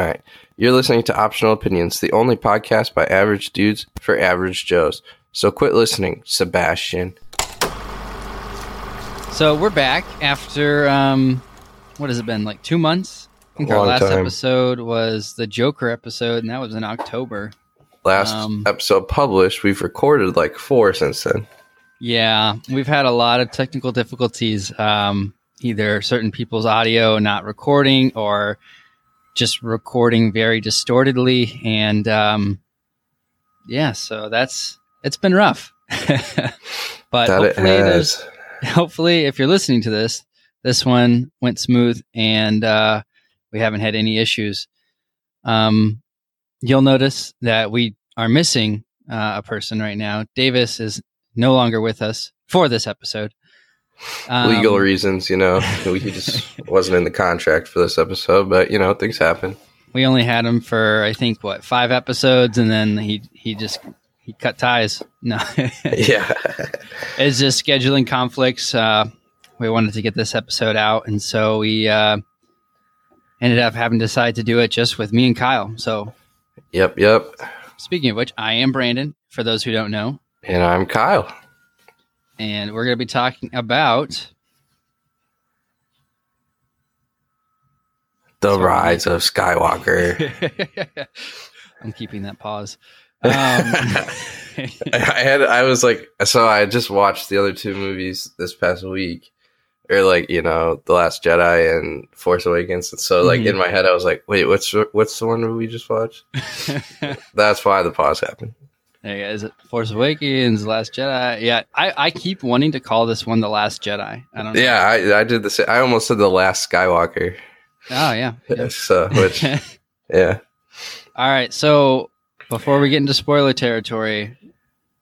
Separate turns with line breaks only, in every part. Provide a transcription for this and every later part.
All right. You're listening to Optional Opinions, the only podcast by average dudes for average Joes. So quit listening, Sebastian.
So we're back after um, what has it been like two months? I think our last
time.
episode was the Joker episode, and that was in October.
Last
Um,
episode published, we've recorded like four since then.
Yeah, we've had a lot of technical difficulties. Um, either certain people's audio not recording, or just recording very distortedly, and um, yeah, so that's it's been rough. but
that
hopefully, there's hopefully if you're listening to this this one went smooth and uh, we haven't had any issues. Um, you'll notice that we are missing uh, a person right now. Davis is no longer with us for this episode Um,
Legal reasons, you know. he just wasn't in the contract for this episode, but you know, things happen.
we only had him for i think what five episodes and then he he just he cut ties no
Yeah.
it's just scheduling conflicts. Uh, we wanted to get this episode out, and so we uh, ended up having to decide to do it just with me and Kyle. So,
yep, yep.
speaking of which, I am Brandon. For those who don't know,
And I'm Kyle.
And we're going to be talking about
The
Sorry.
Rise of Skywalker.
I'm keeping that pause. Um,
I had I was like so I just watched the other two movies this past week. Or like, you know, The Last Jedi and Force Awakens. And so like
Mhm.
in my head I was like, wait, what's what's the one we just watched? That's why the pause happened.
There you go. Is it Force Awakens, Last Jedi? Yeah, I, I keep wanting to call this one the Last Jedi. I don't know.
Yeah, I, I did the same. I almost said the last Skywalker.
Oh yeah. yeah.
So which yeah.
All right. So before we get into spoiler territory,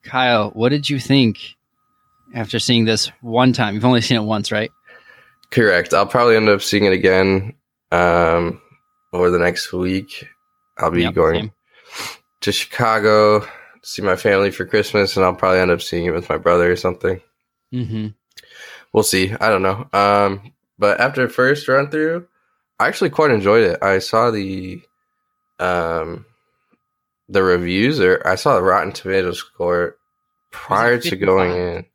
Kyle, what did you think after seeing this one time? You've only seen it once, right?
Correct. I'll probably end up seeing it again um, over the next week. I'll be
Yep,
going
same.
to Chicago see my family for Christmas, and I'll probably end up seeing it with my brother or something.
Mm-hmm.
We'll see. I don't know. Um, but after the first run through, I actually quite enjoyed it. I saw the um, the reviews, or I saw the Rotten Tomatoes score prior to going in.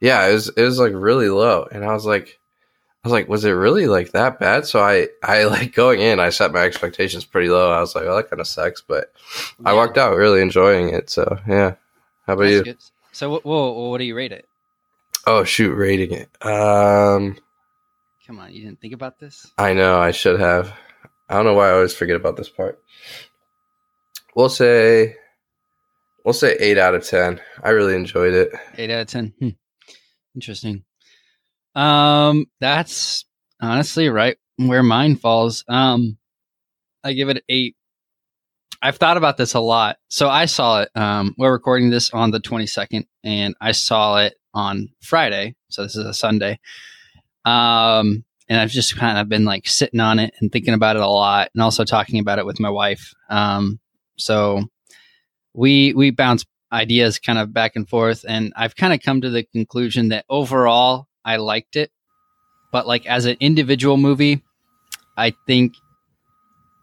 Yeah, it was it was like really low, and I was like, I was like, was it really like that bad? So I I like going in, I set my expectations pretty low. I was like, oh, that kind of sucks, but I walked out really enjoying it. So yeah, how about you?
Good. So, what, whoa, what do you rate it?
Oh shoot, rating it. Um,
Come on, you didn't think about this?
I know I should have. I don't know why I always forget about this part. We'll say, we'll say eight out of ten. I really enjoyed it.
Eight out of ten. Hmm. Interesting. Um, that's honestly right where mine falls. Um, I give it eight. I've thought about this a lot. So I saw it. Um, we're recording this on the twenty second, and I saw it on Friday. So this is a Sunday. Um, and I've just kind of been like sitting on it and thinking about it a lot, and also talking about it with my wife. Um, so we we bounce ideas kind of back and forth and i've kind of come to the conclusion that overall i liked it but like as an individual movie i think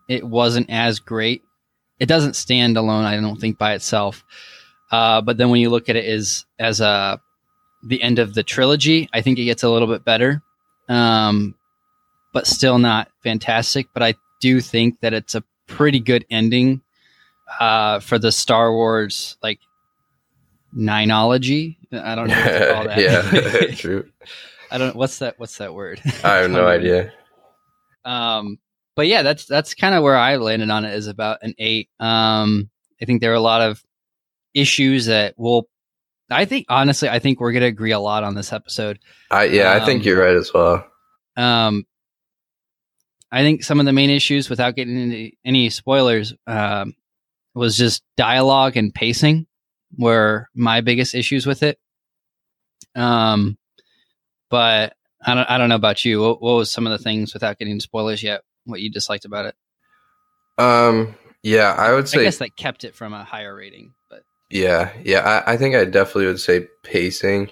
it wasn't as great. It doesn't stand alone i don't think by itself. Uh, but then when you look at it as as a the end of the trilogy i think it gets a little bit better. Um, but still not fantastic but i do think that it's a pretty good ending uh, for the Star Wars like ninology. I don't know what to call that.
yeah, true.
I don't. What's that? What's that word?
I have no idea.
Um, but yeah, that's that's kind of where I landed on it. Is about an eight. Um, I think there are a lot of issues that will. I think honestly, I think we're gonna agree a lot on this episode.
I yeah, I think
Um,
you're right as well.
Um, I think some of the main issues, without getting into any spoilers, um, was just dialogue and pacing were my biggest issues with it. Um, but I don't, I don't know about you. What, what was some of the things without getting spoilers yet? What you disliked about it?
Um, yeah, I would say.
I guess that kept it from a higher rating, but
Yeah, yeah. I, I think I definitely would say pacing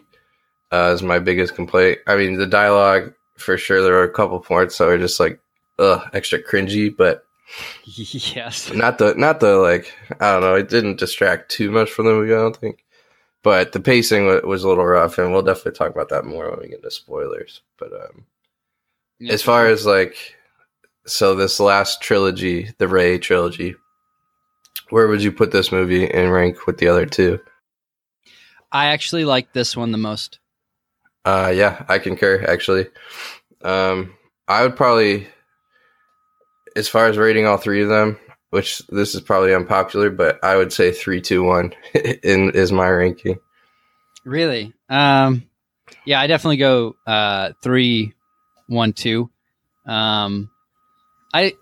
uh, is my biggest complaint. I mean, the dialogue for sure. There were a couple points that were just like, ugh, extra cringy. But
Yes.
Not the not the like I don't know. It didn't distract too much from the movie. I don't think, but the pacing was, was a little rough, and we'll definitely talk about that more when we get into spoilers. But um, as far as like, so this last trilogy, the Rey trilogy, where would you put this movie in rank with the other two?
I actually like this one the most.
Uh, yeah, I concur. Actually, um, I would probably, as far as rating all three of them, which this is probably unpopular, but I would say three, two, one in is my ranking.
Really? Um, yeah, I definitely go uh, three, one, two. Um, I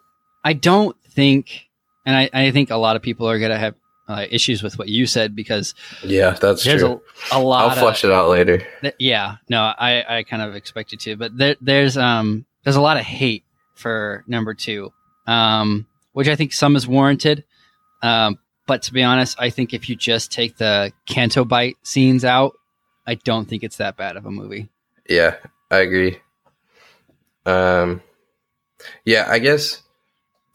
I don't think, and I, I think a lot of people are gonna have uh, issues with what you said because
Yeah, that's
there's
true.
a, a lot.
I'll
of-
flush it out later.
Th- yeah, no, I, I kind of expect you to, but there, there's um there's a lot of hate for number two, um, which I think some is warranted. Um, but to be honest, I think if you just take the Canto Bight scenes out, I don't think it's that bad of a movie.
Yeah, I agree. Um, yeah, I guess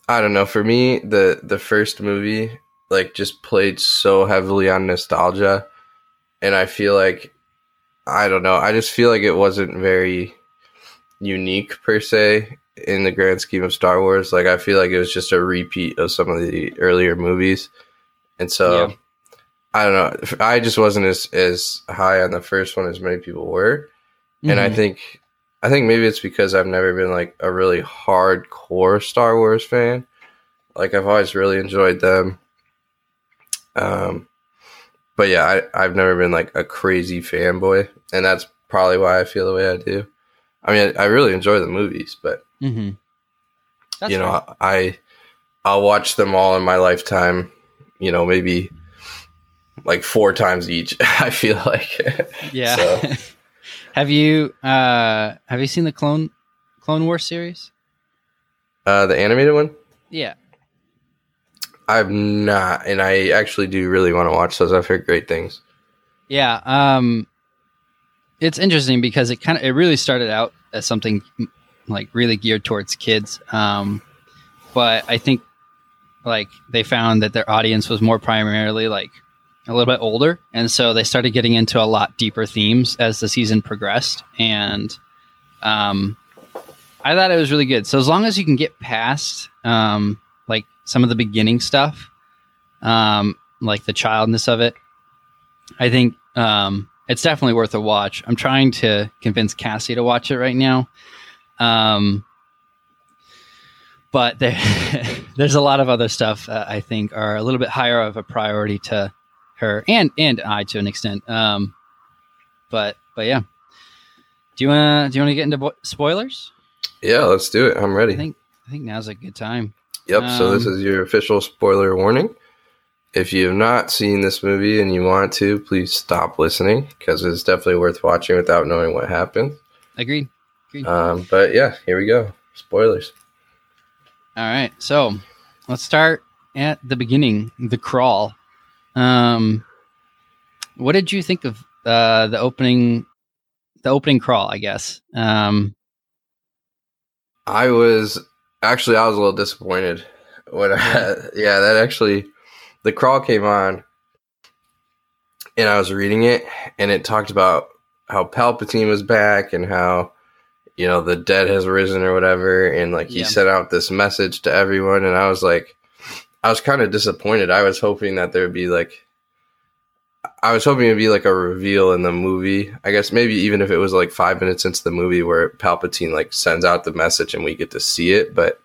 I don't know. For me, the the first movie like just played so heavily on nostalgia, and I feel like I don't know. I just feel like it wasn't very unique per se in the grand scheme of Star Wars. Like I feel like it was just a repeat of some of the earlier movies, and so.
Yeah.
I don't know. I just wasn't as, as high on the first one as many people were and I
Mhm.
think I think maybe it's because I've never been like a really hardcore Star Wars fan. Like I've always really enjoyed them. Um but yeah, I, I've never been like a crazy fanboy, and that's probably why I feel the way I do. I mean, I, I really enjoy the movies, but
Mhm.
You know. I I'll watch them all in my lifetime. You know, maybe like four times each. I feel like
yeah.
so-
have you uh have you seen the Clone Clone Wars series?
uh, the animated one.
Yeah.
I've not, and I actually do really want to watch those. I've heard great things.
Yeah, um, it's interesting because it kind of it really started out as something like really geared towards kids, um, but I think like they found that their audience was more primarily like a little bit older, and so they started getting into a lot deeper themes as the season progressed, and um, I thought it was really good. So as long as you can get past um, like some of the beginning stuff, um, like the childness of it, I think um, it's definitely worth a watch. I'm trying to convince Cassie to watch it right now. Um, but there, there's a lot of other stuff uh, I think are a little bit higher of a priority to her and and I to an extent. Um, but but yeah, do you wanna do you wanna get into bo- spoilers?
Yeah, let's do it. I'm ready.
I think I think now's a good time.
yep. so this
um,
is your official spoiler warning. If you have not seen this movie and you want to, please stop listening because it's definitely worth watching without knowing what happens.
Agreed.
Um, but yeah, here we go. Spoilers.
All right, so let's start at the beginning, the crawl. Um, what did you think of uh, the opening, the opening crawl? I guess. Um,
I was actually I was a little disappointed when I yeah that actually the crawl came on and I was reading it and it talked about how Palpatine was back and how you know the dead has risen or whatever and like he
Yeah.
sent out this message to everyone and I was like I was kind of disappointed. I was hoping that there would be like I was hoping it'd be like a reveal in the movie. I guess maybe even if it was like five minutes into the movie where Palpatine like sends out the message and we get to see it. But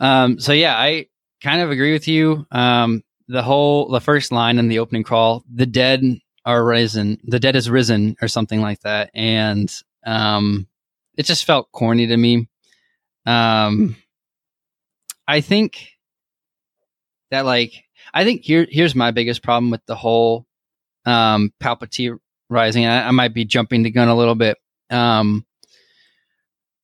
um, so yeah, I kind of agree with you. Um, the whole, the first line in the opening crawl, the dead are risen, the dead is risen, or something like that, and um, it just felt corny to me. Um, I think that like I think here here's my biggest problem with the whole um Palpatine rising. I, I might be jumping the gun a little bit. Um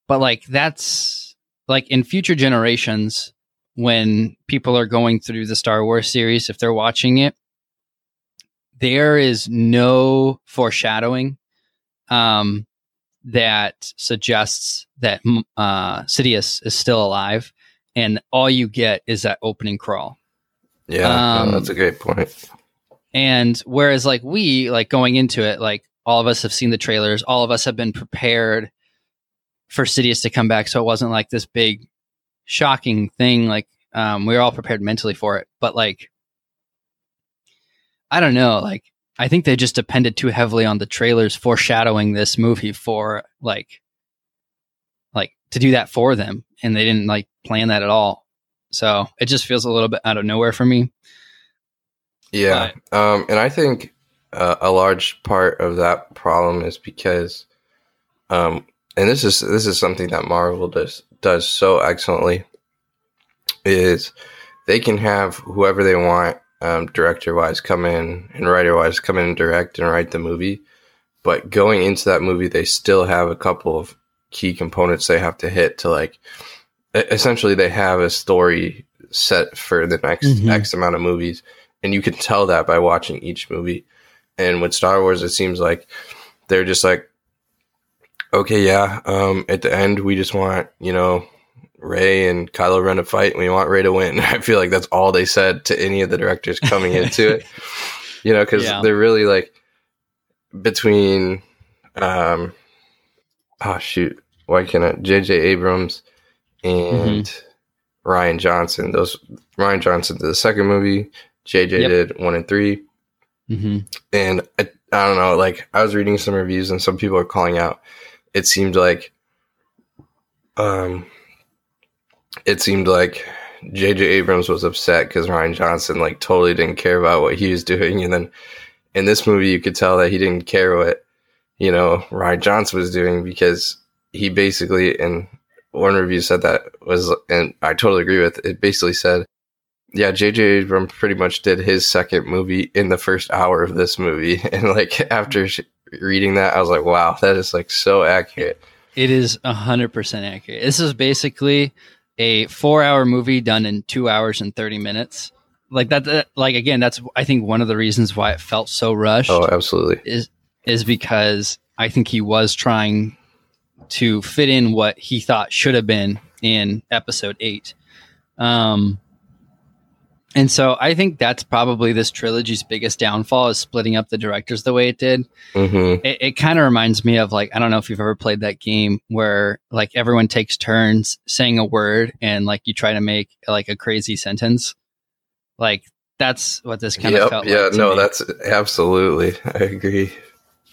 but like that's like in future generations when people are going through the Star Wars series if they're watching it there is no foreshadowing um that suggests that uh Sidious is still alive and all you get is that opening crawl.
Yeah,
Um,
no, that's a great point.
And whereas like we like going into it, like all of us have seen the trailers, all of us have been prepared for Sidious to come back, so it wasn't like this big shocking thing. Like um, we were all prepared mentally for it, but like I don't know, like I think they just depended too heavily on the trailers foreshadowing this movie for like like to do that for them, and they didn't like plan that at all. So it just feels a little bit out of nowhere for me.
Yeah, um, and I think uh, a large part of that problem is because, um, and this is this is something that Marvel does does so excellently, is they can have whoever they want, um, director wise, come in and writer wise come in and direct and write the movie, but going into that movie, they still have a couple of key components they have to hit to like. Essentially, they have a story set for the next
Mhm.
X amount of movies and you can tell that by watching each movie. And with Star Wars, it seems like they're just like, okay, yeah, um, at the end, we just want you know Rey and Kylo Ren to fight, and we want Rey to win. I feel like that's all they said to any of the directors coming into it, you know, because
Yeah.
they're really like between, um, oh shoot, why can't I? J.J. Abrams and Rian Johnson. Those Rian Johnson did the second movie. JJ
Yep.
did one and three,
Mm-hmm.
and I, I don't know. Like I was reading some reviews, and some people are calling out. It seemed like, um, it seemed like JJ Abrams was upset because Rian Johnson like totally didn't care about what he was doing, and then in this movie, you could tell that he didn't care what you know Rian Johnson was doing because he basically and one review said that was, and I totally agree with. It basically said yeah, J.J. Abrams pretty much did his second movie in the first hour of this movie, and like after reading that, I was like, wow, that is like so accurate.
It is hundred percent accurate. This is basically a four-hour movie done in two hours and thirty minutes. Like that, that- like again, that's I think one of the reasons why it felt so rushed
Oh, absolutely.
is is because I think he was trying to fit in what he thought should have been in episode eight. Um, and so I think that's probably this trilogy's biggest downfall is splitting up the directors the way it did
hmm
it, it kind of reminds me of like I don't know if you've ever played that game where like everyone takes turns saying a word and like you try to make like a crazy sentence. Like that's what this kind of
Yep.
felt
Yeah.
like.
no,
me.
that's absolutely. I agree.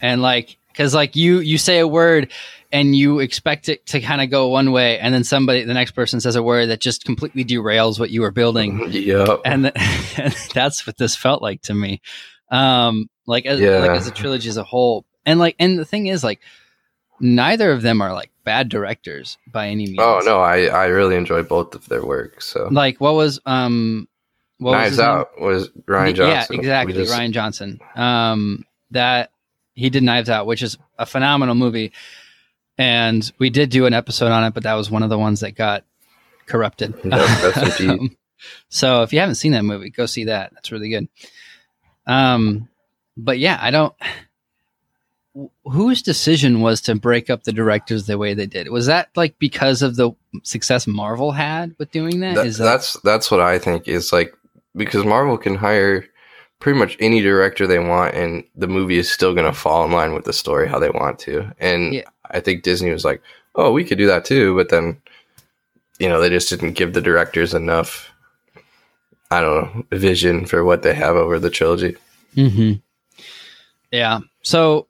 and like because like you you say a word and you expect it to kind of go one way and then somebody the next person says a word that just completely derails what you were building
Yep.
and, th- and that's what this felt like to me um like as
Yeah.
like as a trilogy as a whole and like and the thing is like neither of them are like bad directors by any means
Oh no, I I really enjoy both of their work. So
like what was um what was
Knives
name?
Out was Rian Johnson.
yeah exactly
just-
rian johnson um that he did knives out which is a phenomenal movie and we did do an episode on it but that was one of the ones that got corrupted
Yep, rest in peace.
Um, so if you haven't seen that movie go see that that's really good um but yeah i don't whose decision was to break up the directors the way they did was that like because of the success marvel had with doing that?
That-
Is that
that's that's what I think is like because Marvel can hire pretty much any director they want, and the movie is still going to fall in line with the story how they want to. And
Yeah.
I think Disney was like, "Oh, we could do that too," but then you know they just didn't give the directors enough. I don't know vision for what they have over the trilogy.
Mm-hmm. Yeah. So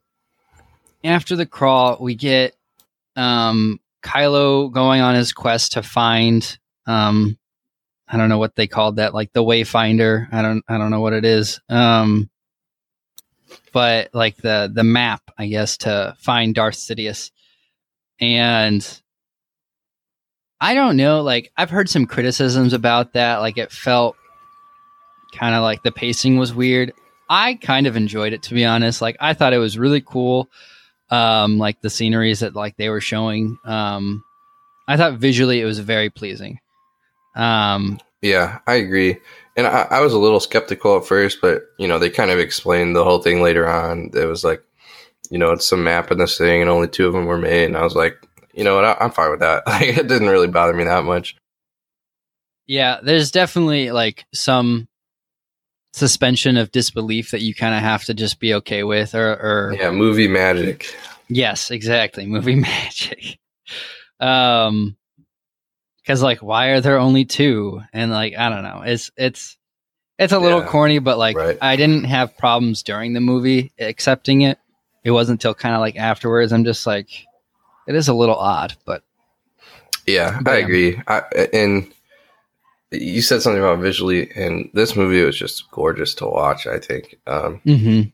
after the crawl, we get um, Kylo going on his quest to find um, I don't know what they called that, like the Wayfinder. I don't I don't know what it is. Um, but like the the map, I guess, to find Darth Sidious. And I don't know, like I've heard some criticisms about that. Like it felt kind of like the pacing was weird. I kind of enjoyed it to be honest. Like I thought it was really cool. Um, like the sceneries that like they were showing. Um, I thought visually it was very pleasing. Um,
Yeah, I agree. And I, I was a little skeptical at first, but you know, they kind of explained the whole thing later on. It was like, you know, it's some map in this thing, and only two of them were made. And I was like, you know what, I, I'm fine with that. Like, it didn't really bother me that much.
Yeah, there's definitely like some suspension of disbelief that you kind of have to just be okay with or, or
Yeah, movie magic.
Yes, exactly. Movie magic. Um cuz like why are there only two? And like I don't know. It's it's it's a little
Yeah,
corny but like
right.
I didn't have problems during the movie accepting it. It wasn't until kind of like afterwards I'm just like it is a little odd, but
Yeah,
But,
I
yeah.
agree. I, and you said something about visually, and this movie was just gorgeous to watch. I think. Um,
mhm.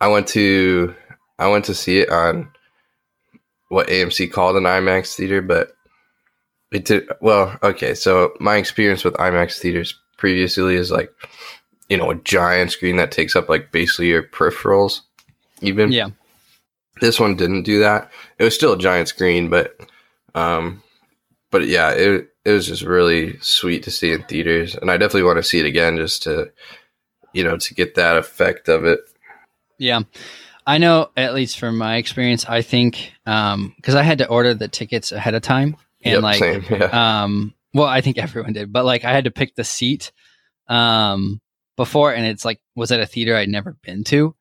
I went to I went to see it on what AMC called an IMAX theater, but it did well. Okay, so my experience with IMAX theaters previously is like you know a giant screen that takes up like basically your peripherals. Even
Yeah.
this one didn't do that. It was still a giant screen, but um, but yeah, it it was just really sweet to see in theaters, and I definitely want to see it again just to you know to get that effect of it.
Yeah. I know, at least from my experience, I think because I had to order the tickets ahead of time, and
Yep,
like,
same, yeah.
um, well, I think everyone did, but like, I had to pick the seat um, before, and it's like was at a theater I'd never been to,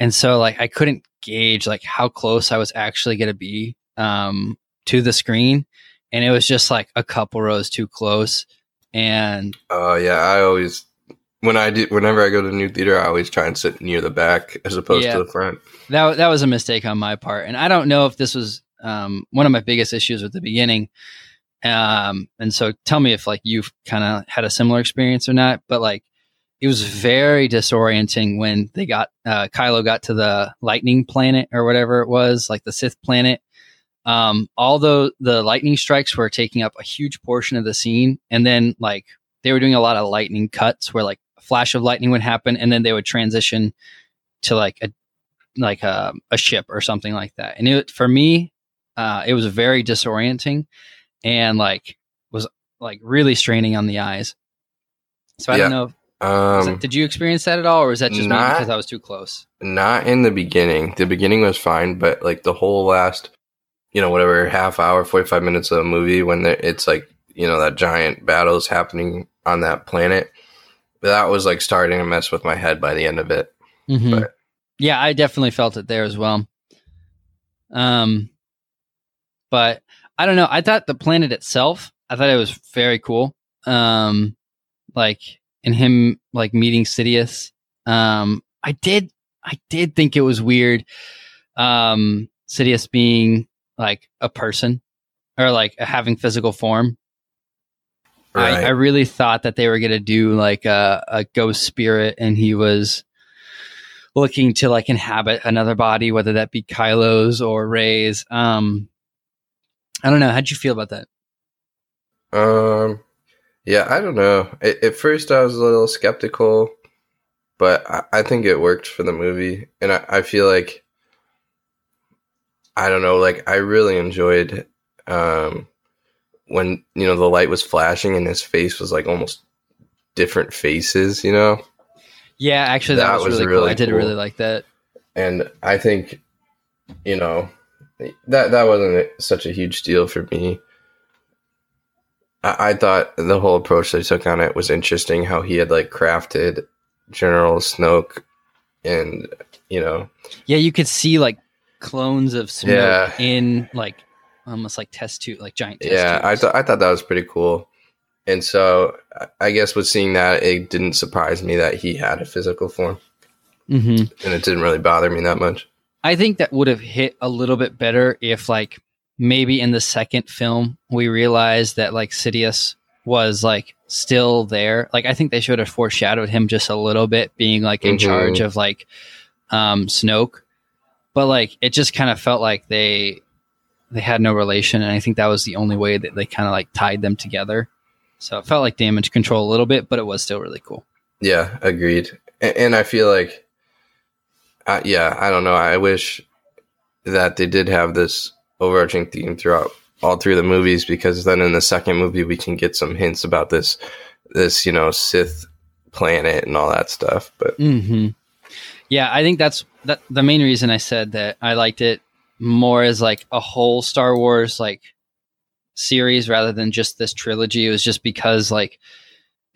and so like I couldn't gauge like how close I was actually going to be um, to the screen, and it was just like a couple rows too close, and
Oh yeah, I always when I do whenever I go to a new theater, I always try and sit near the back as opposed
Yeah.
to the front.
that that was a mistake on my part, and I don't know if this was um, one of my biggest issues with the beginning. Um, and so tell me if like you've kind of had a similar experience or not, but like it was very disorienting when they got uh, Kylo got to the lightning planet or whatever it was, like the Sith planet. Um, although the lightning strikes were taking up a huge portion of the scene, and then like they were doing a lot of lightning cuts where like a flash of lightning would happen, and then they would transition to like a like a, a ship or something like that. And it, for me, uh, it was very disorienting and like was like really straining on the eyes. So I don't know. was
Um,
that- did you experience that at all, or was that just me
not-
because I was too close?
not in the beginning. The beginning was fine, but like the whole last, you know, whatever half hour, forty five minutes of the movie when there, it's like you know that giant battle is happening on that planet. That was like starting to mess with my head by the end of it.
Mhm.
But-
Yeah, I definitely felt it there as well. Um, but I don't know. I thought the planet itself, I thought it was very cool. Um, like in him like meeting Sidious. Um, I did, I did think it was weird. Um, Sidious being like a person or like having physical form. I, I really thought that they were gonna do like a, a ghost spirit, and he was looking to like inhabit another body, whether that be Kylo's or Rey's. Um, I don't know. How'd you feel about that?
Um, yeah, I don't know. At, at first, I was a little skeptical, but I, I think it worked for the movie, and I, I feel like I don't know. Like, I really enjoyed um when you know the light was flashing and his face was like almost different faces, you know.
Yeah, actually, that,
That
was,
was
really, cool.
really
I did
cool.
really like that.
and I think you know that that wasn't such a huge deal for me. I, I thought the whole approach they took on it was interesting. How he had like crafted General Snoke, and you know,
Yeah, you could see like clones of Snoke
Yeah.
in like almost like test tube, like giant. Test
yeah, I thought I thought that was pretty cool. And so I- guess with seeing that, it didn't surprise me that he had a physical form,
Mhm.
and it didn't really bother me that much.
I think that would have hit a little bit better if like maybe in the second film we realized that like Sidious was like still there. Like I think they should have foreshadowed him just a little bit being like in
Mhm.
charge of like um Snoke. But like it just kind of felt like they they had no relation and I think that was the only way that they kind of like tied them together. So it felt like damage control a little bit, but it was still really cool.
Yeah, agreed. And, and I feel like, uh, yeah, I don't know. I wish that they did have this overarching theme throughout all of the movies because then in the second movie we can get some hints about this, this you know Sith planet and all that stuff. But
hmm Yeah, I think that's that. The main reason I said that I liked it more as like a whole Star Wars like series rather than just this trilogy. It was just because like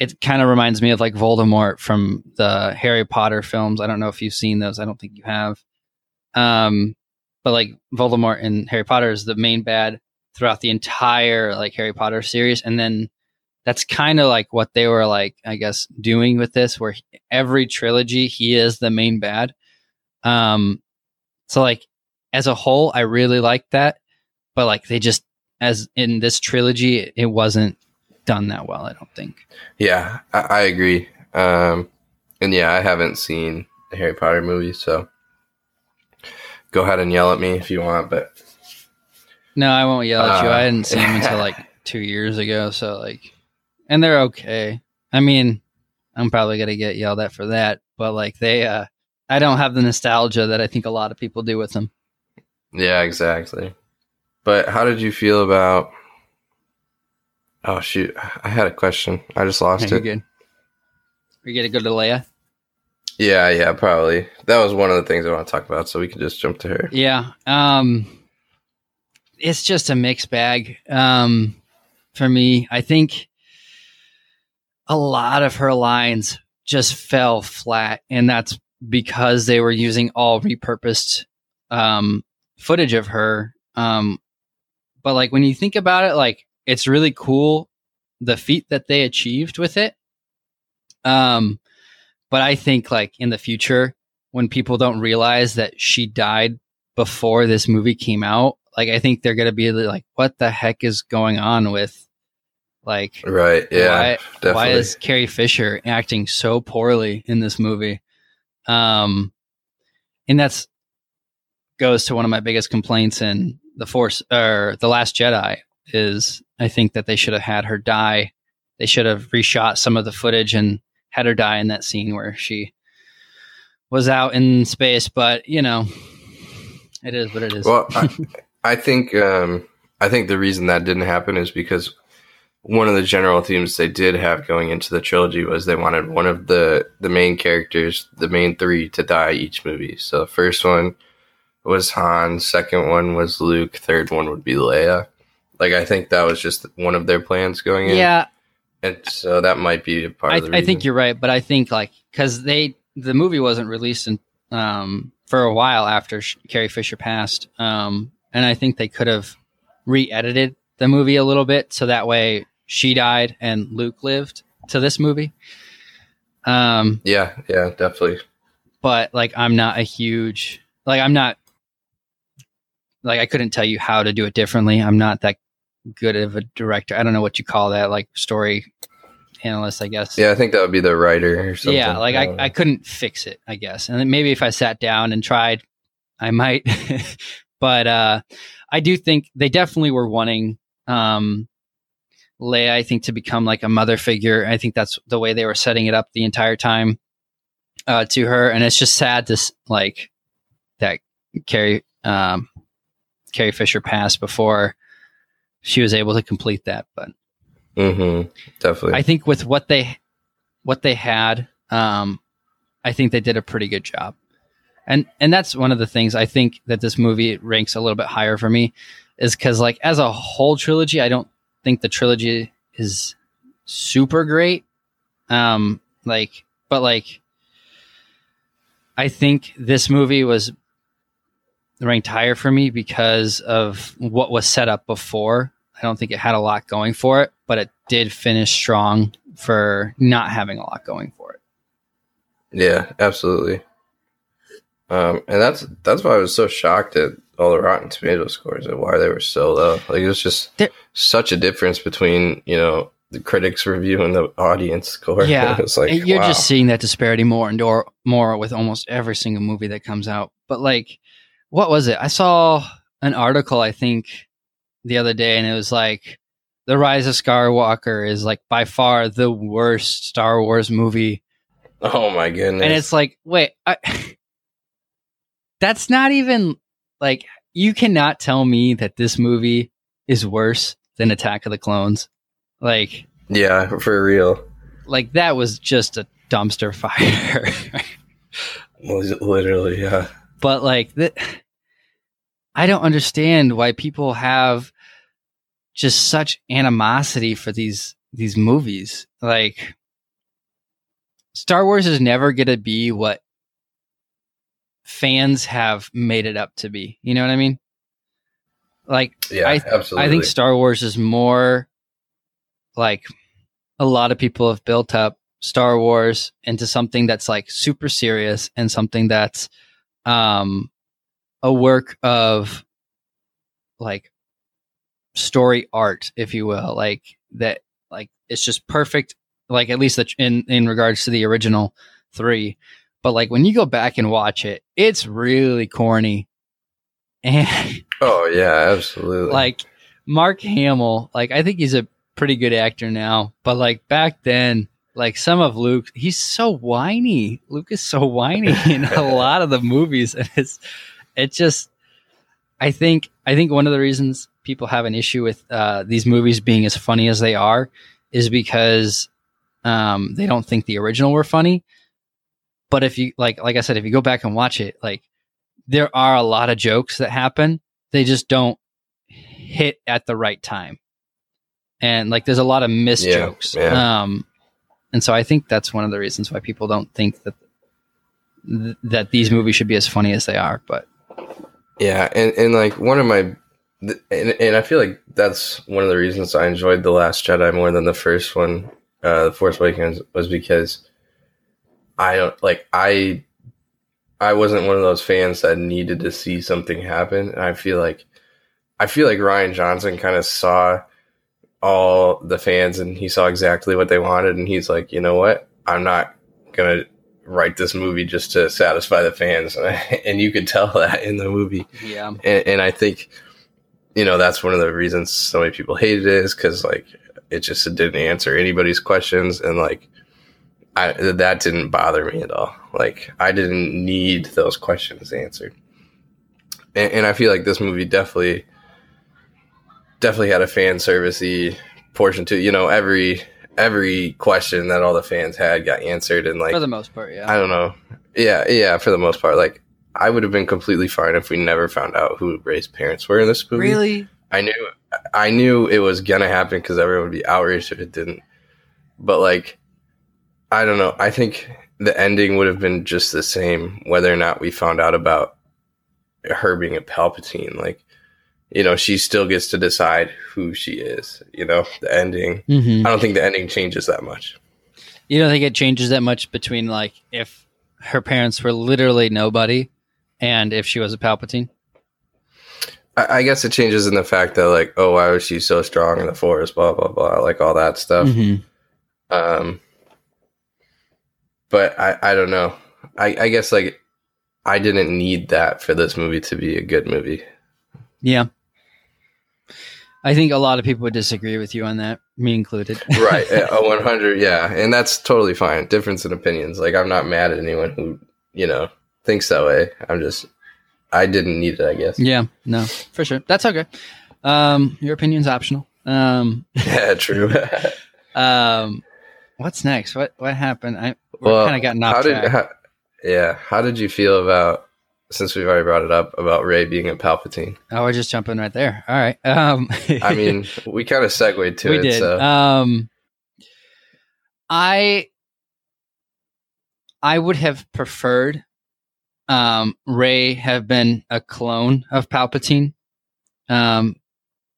it kind of reminds me of like Voldemort from the Harry Potter films. I don't know if you've seen those. I don't think you have. Um, but like Voldemort in Harry Potter is the main bad throughout the entire like Harry Potter series, and then that's kind of like what they were like, I guess, doing with this, where every trilogy he is the main bad. Um, so like as a whole, I really like that, but like they just as in this trilogy, it wasn't done that well. I don't think.
Yeah, I, I agree. Um, and yeah, I haven't seen the Harry Potter movie, so go ahead and yell at me if you want. But
no, I won't yell at uh, you. I didn't see them until like two years ago, so like, and they're okay. I mean, I'm probably gonna get yelled at for that, but like they, uh, I don't have the nostalgia that I think a lot of people do with them.
Yeah, exactly. But how did you feel about? Oh shoot! I had a question. I just lost
it.
Are
good. Are you gonna go to Leia?
Yeah, yeah, probably. That was one of the things I want to talk about, so we can just jump to her.
Yeah. Um, it's just a mixed bag. Um, for me, I think a lot of her lines just fell flat, and that's because they were using all repurposed um, footage of her. Um, but like when you think about it, like it's really cool the feat that they achieved with it. Um, but I think like in the future, when people don't realize that she died before this movie came out, like I think they're gonna be like, "What the heck is going on with?" Like,
right? Yeah.
Why, why is Carrie Fisher acting so poorly in this movie? Um, and that's goes to one of my biggest complaints in the Force or the Last Jedi is I think that they should have had her die. They should have reshot some of the footage and had her die in that scene where she was out in space. But you know, it is what it is.
Well, I, I think um, I think the reason that didn't happen is because one of the general themes they did have going into the trilogy was they wanted one of the the main characters, the main three, to die each movie. So the first one was Han, second one was Luke, third one would be Leia. Like I think that was just one of their plans going in.
Yeah.
And so that might be a part
I,
of the reason.
I think you're right, but I think like cuz they the movie wasn't released in um for a while after Carrie Fisher passed. Um and I think they could have re-edited the movie a little bit so that way she died and Luke lived to this movie. Um
Yeah, yeah, definitely.
But like I'm not a huge like I'm not like I couldn't tell you how to do it differently. I'm not that good of a director. I don't know what you call that, like story analyst, I guess.
Yeah, I think that would be the writer or something.
Yeah, like I, I, I couldn't fix it, I guess. And then maybe if I sat down and tried, I might. but uh I do think they definitely were wanting um Leia, I think, to become like a mother figure. I think that's the way they were setting it up the entire time uh, to her, and it's just sad to like that Carrie um, Carrie Fisher passed before she was able to complete that. But
mm-hmm, definitely,
I think with what they what they had, um, I think they did a pretty good job. And and that's one of the things I think that this movie ranks a little bit higher for me is because like as a whole trilogy, I don't think the trilogy is super great. Um, like, but like, I think this movie was ranked higher for me because of what was set up before. I don't think it had a lot going for it, but it did finish strong for not having a lot going for it.
Yeah, absolutely. Um, and that's that's why I was so shocked at all the Rotten Tomato scores and why they were so low. Like it was just there, such a difference between you know the critics review and the audience score.
Yeah,
it's like
you're
wow.
just seeing that disparity more and more, more with almost every single movie that comes out. But like what was it? I saw an article, I think, the other day, and it was like The Rise of Skywalker is like by far the worst Star Wars movie.
Oh my goodness.
And it's like, wait, I, that's not even like you cannot tell me that this movie is worse than Attack of the Clones. Like,
yeah, for real.
Like that was just a dumpster fire.
Literally, yeah.
But like, the, I don't understand why people have just such animosity for these these movies. Like Star Wars is never going to be what fans have made it up to be. You know what I mean? Like
Yeah,
I
absolutely.
I think Star Wars is more like a lot of people have built up Star Wars into something that's like super serious and something that's um a work of like story art if you will like that like it's just perfect like at least the, in in regards to the original 3 but like when you go back and watch it it's really corny and
oh yeah, absolutely.
like Mark Hamill, like I think he's a pretty good actor now, but like back then, like some of Luke, he's so whiny. Luke is so whiny in a lot of the movies, and it's it just. I think I think one of the reasons people have an issue with uh, these movies being as funny as they are is because um, they don't think the original were funny. But if you like, like I said, if you go back and watch it, like there are a lot of jokes that happen. They just don't hit at the right time. And like there's a lot of missed
Yeah,
jokes.
yeah.
Um and so I think that's one of the reasons why people don't think that th- that these movies should be as funny as they are, but
Yeah, and, and like one of my, and, and I feel like that's one of the reasons I enjoyed the Last Jedi more than the first one, uh, the Force Awakens, was because I don't like I, I wasn't one of those fans that needed to see something happen, and I feel like, I feel like Rian Johnson kind of saw all the fans and he saw exactly what they wanted, and he's like, you know what, I'm not gonna write this movie just to satisfy the fans, and you could tell that in the movie
yeah.
and, and I think you know that's one of the reasons so many people hated it is because like it just didn't answer anybody's questions and like I that didn't bother me at all. Like I didn't need those questions answered, and, and I feel like this movie definitely definitely had a fan servicey portion to you know every every question that all the fans had got answered and like
For the most part, yeah.
I don't know. Yeah, yeah, for the most part. Like I would have been completely fine if we never found out who Rey's parents were in this movie.
really?
I knew I knew it was gonna happen because everyone would be outraged if it didn't. But like I don't know. I think the ending would have been just the same whether or not we found out about her being a Palpatine. Like, you know, she still gets to decide who she is. You know, the ending.
Mm-hmm.
I don't think the ending changes that much.
You don't think it changes that much between like if her parents were literally nobody and if she was a Palpatine?
I, I guess it changes in the fact that like, oh, why was she so strong in the forest? Blah blah blah, like all that stuff.
Mm-hmm.
Um, but I I don't know. I I guess like I didn't need that for this movie to be a good movie.
Yeah. I think a lot of people would disagree with you on that, me included.
Right, a one hundred, yeah, and that's totally fine. Difference in opinions. Like I'm not mad at anyone who you know thinks that way. I'm just I didn't need it. I guess.
yeah, no, for sure. That's okay. Um, your opinion's optional. Um,
Yeah, true.
um, what's next? What what happened? I we
Well,
kind of gotten off
how did how, yeah? How did you feel about since we've already brought it up about Rey being a Palpatine?
oh, we're just jumping right there. All right. Um,
I mean, we kind of segued to
we
it.
did.
So
Um, I I would have preferred um, Rey have been a clone of Palpatine. Um,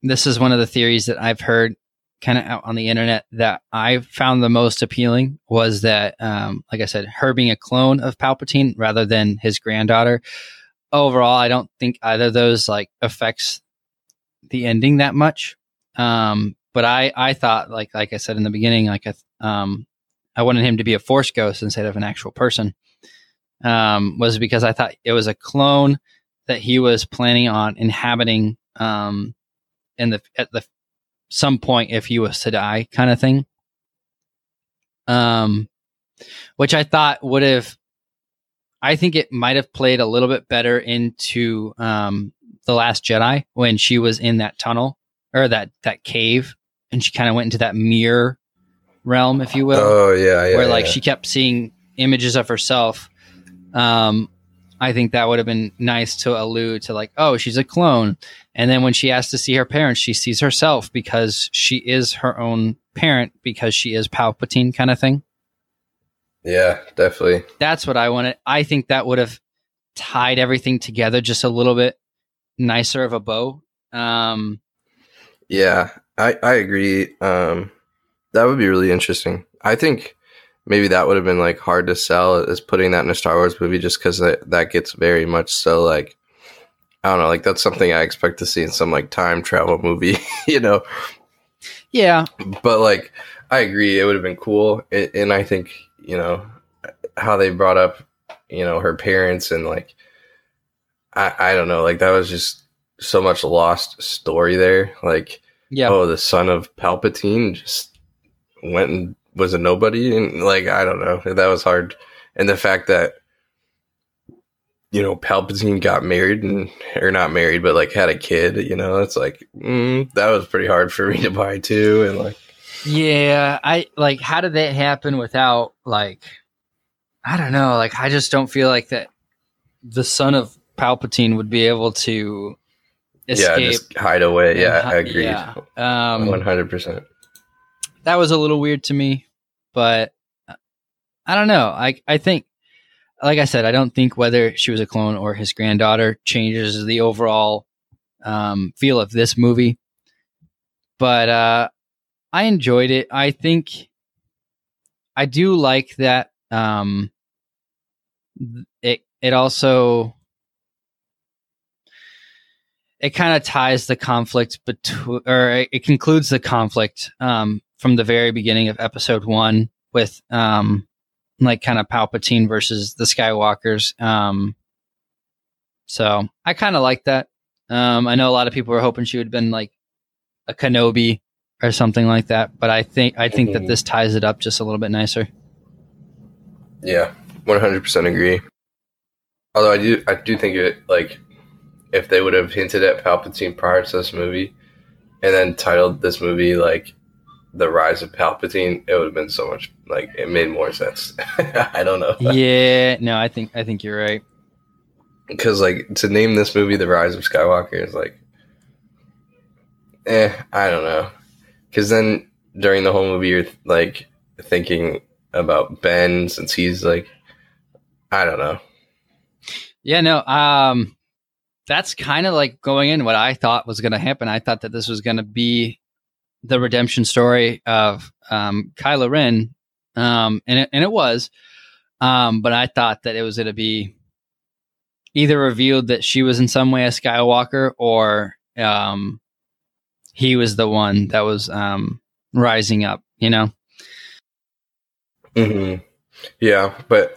this is one of the theories that I've heard kind of out on the internet that I found the most appealing was that, um, like I said, her being a clone of Palpatine rather than his granddaughter. Overall, I don't think either of those like affects the ending that much. Um, but I, I thought like, like I said in the beginning, like, I, um, I wanted him to be a force ghost instead of an actual person. Um, was because I thought it was a clone that he was planning on inhabiting, um, in the, at the, some point if he was to die kind of thing. Um, which I thought would have, I think it might have played a little bit better into, um, the last Jedi when she was in that tunnel or that that cave and she kind of went into that mirror realm if you will
oh yeah, yeah,
where like
yeah.
she kept seeing images of herself um I think that would have been nice to allude to, like, oh, she's a clone. And then when she has to see her parents, she sees herself because she is her own parent because she is Palpatine, kind of thing.
Yeah, definitely.
That's what I wanted. I think that would have tied everything together just a little bit nicer of a bow. Um,
yeah, I I agree. Um, that would be really interesting. I think maybe that would have been like hard to sell is putting that in a Star Wars movie, just because that that gets very much so like I don't know, like that's something I expect to see in some like time travel movie, you know.
Yeah,
but like I agree, it would have been cool, and I think you know how they brought up you know her parents and like I I don't know, like that was just so much lost story there, like.
Yeah.
Oh, the son of Palpatine just went and was a nobody, and like I don't know, that was hard. And the fact that you know Palpatine got married and or not married, but like had a kid, you know, it's like mm, that was pretty hard for me to buy too, and like
yeah, I like how did that happen without like I don't know, like I just don't feel like that the son of Palpatine would be able to escape.
Yeah, just hide away. Yeah, I agree.
Yeah. Um,
One hundred percent.
That was a little weird to me, but uh, I don't know. I I think, like I said, I don't think whether she was a clone or his granddaughter changes the overall um, feel of this movie. But uh, I enjoyed it. I think I do like that. Um, it it also it kind of ties the conflict between, or it concludes the conflict um, from the very beginning of episode one with, um, like, kind of Palpatine versus the Skywalkers. Um, so I kind of like that. Um, I know a lot of people were hoping she would have been like a Kenobi or something like that, but I think I think mm-hmm. that this ties it up just a little bit nicer.
Yeah, one hundred percent agree. Although I do, I do think it like if they would have hinted at Palpatine prior to this movie and then titled this movie like The Rise of Palpatine, it would have been so much like it made more sense. I don't know.
Yeah, no, I think I think you're right.
Cuz like to name this movie The Rise of Skywalker is like eh, I don't know. Cuz then during the whole movie you're like thinking about Ben since he's like I don't know.
Yeah, no. Um that's kind of like going in what I thought was going to happen. I thought that this was going to be the redemption story of um, Kylo Ren, um, and it, and it was. Um, but I thought that it was going to be either revealed that she was in some way a Skywalker, or um, he was the one that was um, rising up. You know.
Hmm. Yeah, but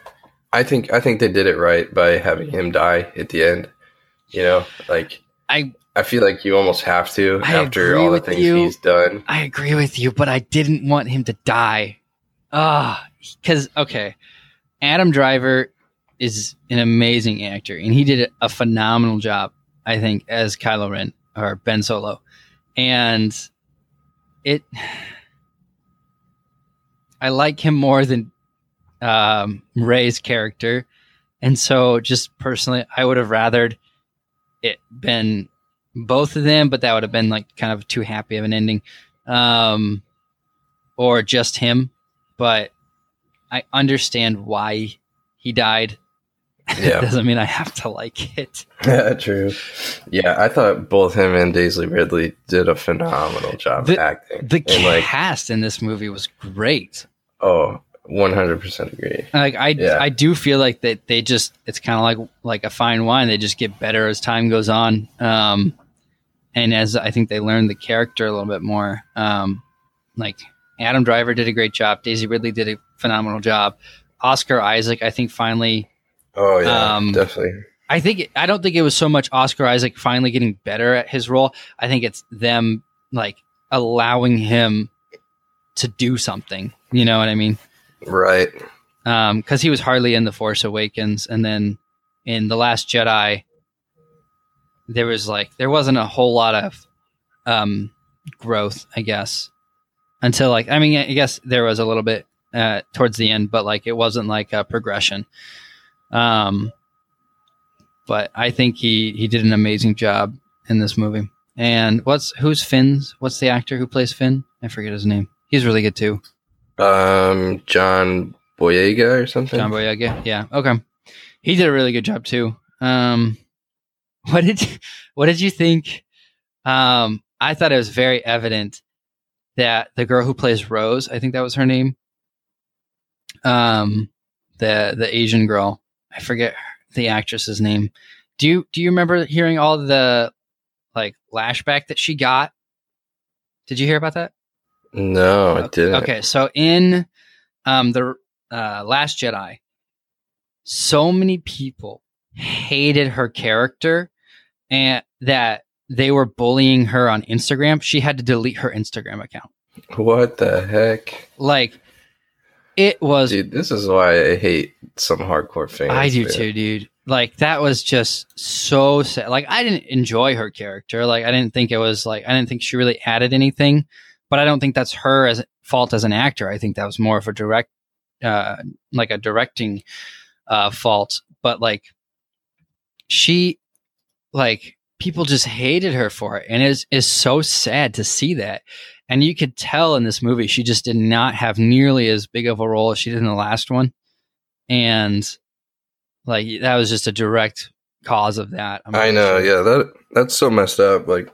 I think I think they did it right by having him die at the end. You know, like
I
I feel like you almost have to I after all the things
you.
he's done.
I agree with you, but I didn't want him to die. Ah, because okay, Adam Driver is an amazing actor, and he did a phenomenal job, I think, as Kylo Ren or Ben Solo, and it. I like him more than um, Rey's character, and so just personally, I would have rathered it been both of them, but that would have been like kind of too happy of an ending. Um, or just him, but I understand why he died. Yeah. doesn't mean I have to like it.
Yeah, true. Yeah, I thought both him and Daisy Ridley did a phenomenal job
the,
acting.
The and cast like, in this movie was great.
Oh, one hundred percent agree.
Like I, yeah. I do feel like that they just it's kind of like like a fine wine. They just get better as time goes on, um, and as I think they learn the character a little bit more. Um, like Adam Driver did a great job. Daisy Ridley did a phenomenal job. Oscar Isaac, I think, finally.
Oh yeah, um, definitely.
I think I don't think it was so much Oscar Isaac finally getting better at his role. I think it's them like allowing him to do something. You know what I mean?
Right.
Um, because he was hardly in the Force Awakens, and then in the Last Jedi, there was like there wasn't a whole lot of um growth, I guess, until like I mean I guess there was a little bit uh, towards the end, but like it wasn't like a progression. Um, but I think he he did an amazing job in this movie. And what's who's Finn's? What's the actor who plays Finn? I forget his name. He's really good too.
Um, John Boyega or something.
John Boyega. Yeah. Okay. He did a really good job too. Um, what did you, what did you think? Um, I thought it was very evident that the girl who plays Rose, I think that was her name. Um, the the Asian girl, I forget the actress's name. Do you do you remember hearing all the like lashback that she got? Did you hear about that?
No, I didn't.
Okay, so in um, the uh, Last Jedi, so many people hated her character and that they were bullying her on Instagram. She had to delete her Instagram account.
What the heck?
Like it was
Dude, this is why I hate some hardcore fans.
I do
man.
too, dude. Like that was just so sad. Like I didn't enjoy her character. Like I didn't think it was like I didn't think she really added anything. But I don't think that's her as fault as an actor. I think that was more of a direct, uh, like a directing uh, fault. But like she, like people just hated her for it, and it is is so sad to see that. And you could tell in this movie she just did not have nearly as big of a role as she did in the last one, and like that was just a direct cause of that. I'm
I know,
sure.
yeah. That that's so messed up. Like,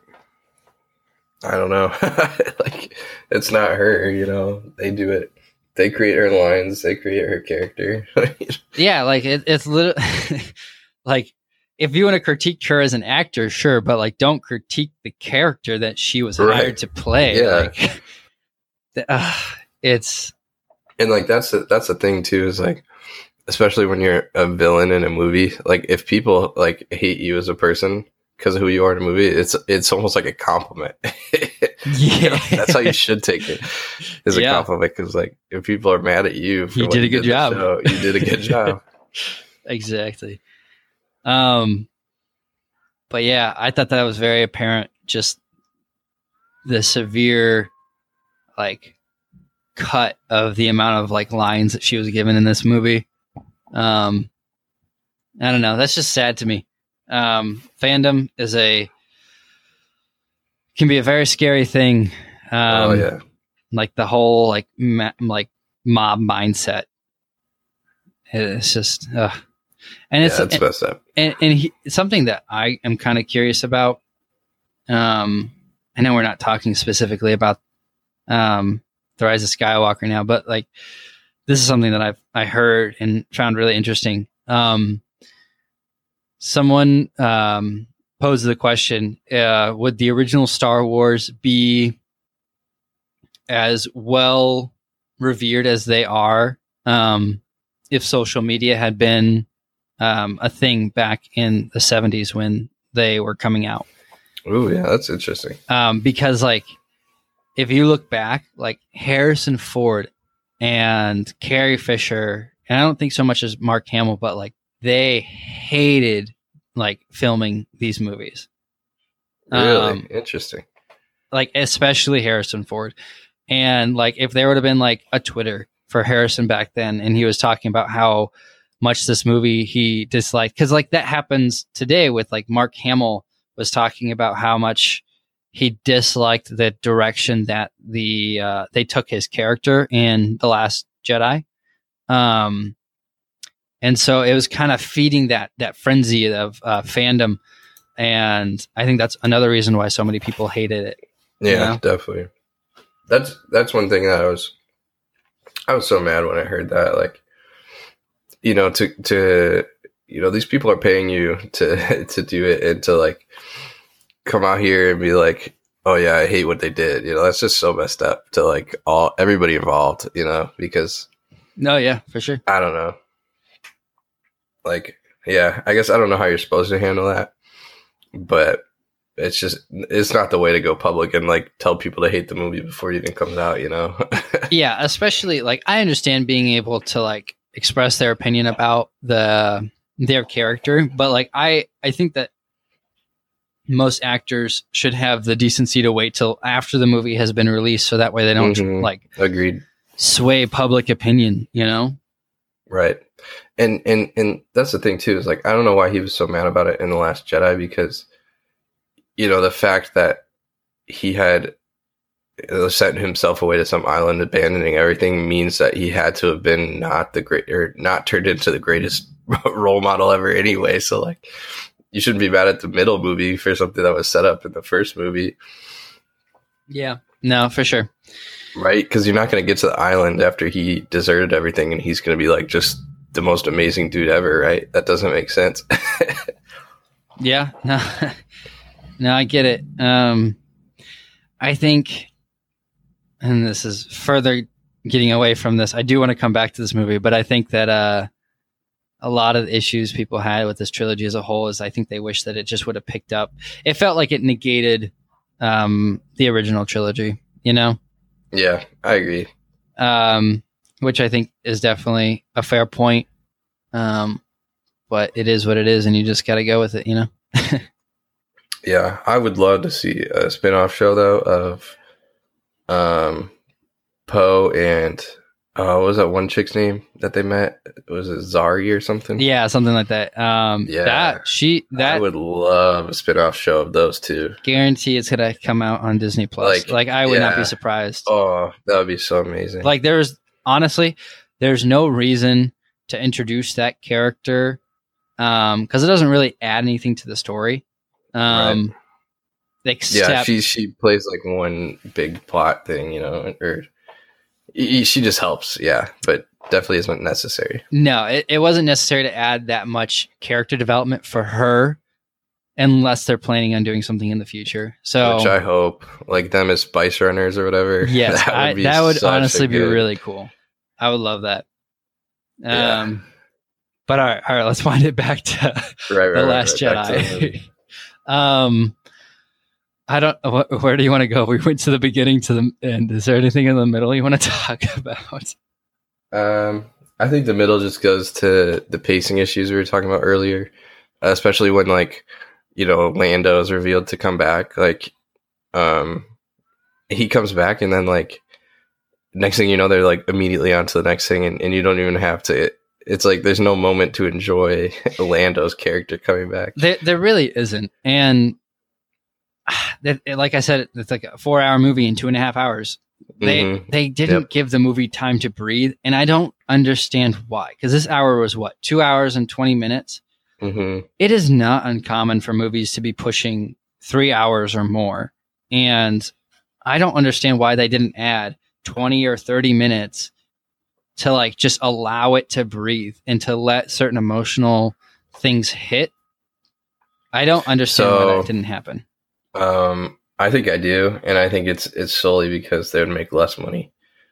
I don't know. like, it's not her. You know, they do it. They create her lines. They create her character.
Yeah, like it, it's literally like if you want to critique her as an actor, sure, but like don't critique the character that she was
Right.
hired to play.
Yeah.
Like, the- uh, it's
and like that's the, that's the thing too. Is like, especially when you're a villain in a movie. Like, if people like hate you as a person because of who you are in a movie, it's it's almost like a compliment.
yeah,
that's how you should take it. Is a
Yeah.
compliment because like if people are mad at you, for
You did a good job.
show, you did a good job.
exactly. Um, but yeah, I thought that was very apparent. Just the severe, like, cut of the amount of like lines that she was given in this movie. Um, I don't know. That's just sad to me. Um, fandom is a can be a very scary thing. Um,
oh yeah,
like the whole like ma- like mob mindset. It's just, ugh. and it's
yeah, it's messed up.
and, and he, something that I am kind of curious about. Um, I know we're not talking specifically about um, the Rise of Skywalker now, but like this is something that I've I heard and found really interesting. Um, someone um, posed the question: uh, Would the original Star Wars be as well revered as they are um, if social media had been um, a thing back in the 70s when they were coming out.
oh yeah, that's interesting.
Um, because, like, if you look back, like Harrison Ford and Carrie Fisher, and I don't think so much as Mark Hamill, but like they hated like filming these movies.
Really
Um,
interesting.
like especially Harrison Ford. And like if there would have been like a Twitter for Harrison back then and he was talking about how much this movie he disliked cuz like that happens today with like Mark Hamill was talking about how much he disliked the direction that the uh, they took his character in the last Jedi. Um and so it was kind of feeding that that frenzy of uh, fandom and I think that's another reason why so many people hated it.
Yeah,
Yeah.
definitely. That's that's one thing that I was I was so mad when I heard that. Like, you know, to to you know, these people are paying you to to do it and to like come out here and be like, oh yeah, I hate what they did. You know, that's just so messed up to like all everybody involved. You know, because
No, yeah, for sure.
I don't know, like yeah, I guess I don't know how you're supposed to handle that, but it's just it's not the way to go public and like tell people to hate the movie before it even comes out you know
Yeah, especially like I understand being able to like express their opinion about the their character, but like I I think that most actors should have the decency to wait till after the movie has been released so that way they don't
Mhm.
like
agreed
sway public opinion, you know?
Right. And and and that's the thing too is like I don't know why he was so mad about it in the last Jedi because you know the fact that he had sent himself away to some island abandoning everything means that he had to have been not the great or not turned into the greatest role model ever anyway so like you shouldn't be mad at the middle movie for something that was set up in the first movie
Yeah. No, for sure.
right because you're not going to get to the island after he deserted everything and he's going to be like just the most amazing dude ever right that doesn't make sense
Yeah. No. no, I get it. Um I think and this is further getting away from this. I do want to come back to this movie, but I think that uh a lot of the issues people had with this trilogy as a whole is I think they wish that it just would have picked up. It felt like it negated um the original trilogy, you know?
yeah i agree
um, which I think is definitely a fair point. Um, but it is what it is, and you just got to go with it, you know.
Yeah, I would love to see a spin-off show though of um Poe and uh what was that one chick's name that they met? Was it Zari or something?
yeah, something like that. Um,
Yeah.
that she
I would love a spin-off show of those two.
guarantee it's gonna come out on Disney Plus. Like,
Like,
I would not be surprised.
Oh, that would be so amazing.
Like there's honestly, there's no reason to introduce that character, um, because it doesn't really add anything to the story. Um, except
yeah, she she plays like one big plot thing, you know, or she just helps, yeah, but definitely isn't necessary.
No, it, it wasn't necessary to add that much character development for her unless they're planning on doing something in the future. So
Which I hope, like them as spice runners or whatever.
yes, that would, that would honestly be
good-
really cool. I would love that. Um, but all right, all right, let's wind it back to
right, right,
the Last
right, back to the
Jedi. um, I don't. Wh- where do you want to go? We went to the beginning to the end. Is there anything in the middle you want to talk about?
Um, I think the middle just goes to the pacing issues we were talking about earlier, uh, especially when like you know Lando is revealed to come back. Like, um, he comes back and then like next thing you know they're like immediately on to the next thing, and, and you don't even have to. It's like there's no moment to enjoy Lando's character coming back.
There, there really isn't. And that, like I said, it's like a four-hour movie in two and a half hours. They
Mhm.
they didn't
Yep.
give the movie time to breathe, and I don't understand why. Because this hour was what two hours and twenty minutes.
Mhm.
It is not uncommon for movies to be pushing three hours or more, and I don't understand why they didn't add twenty or thirty minutes to like just allow it to breathe and to let certain emotional things hit. I don't understand why
So-
that didn't happen.
Um, I think I do, and I think it's it's solely because they would make less money.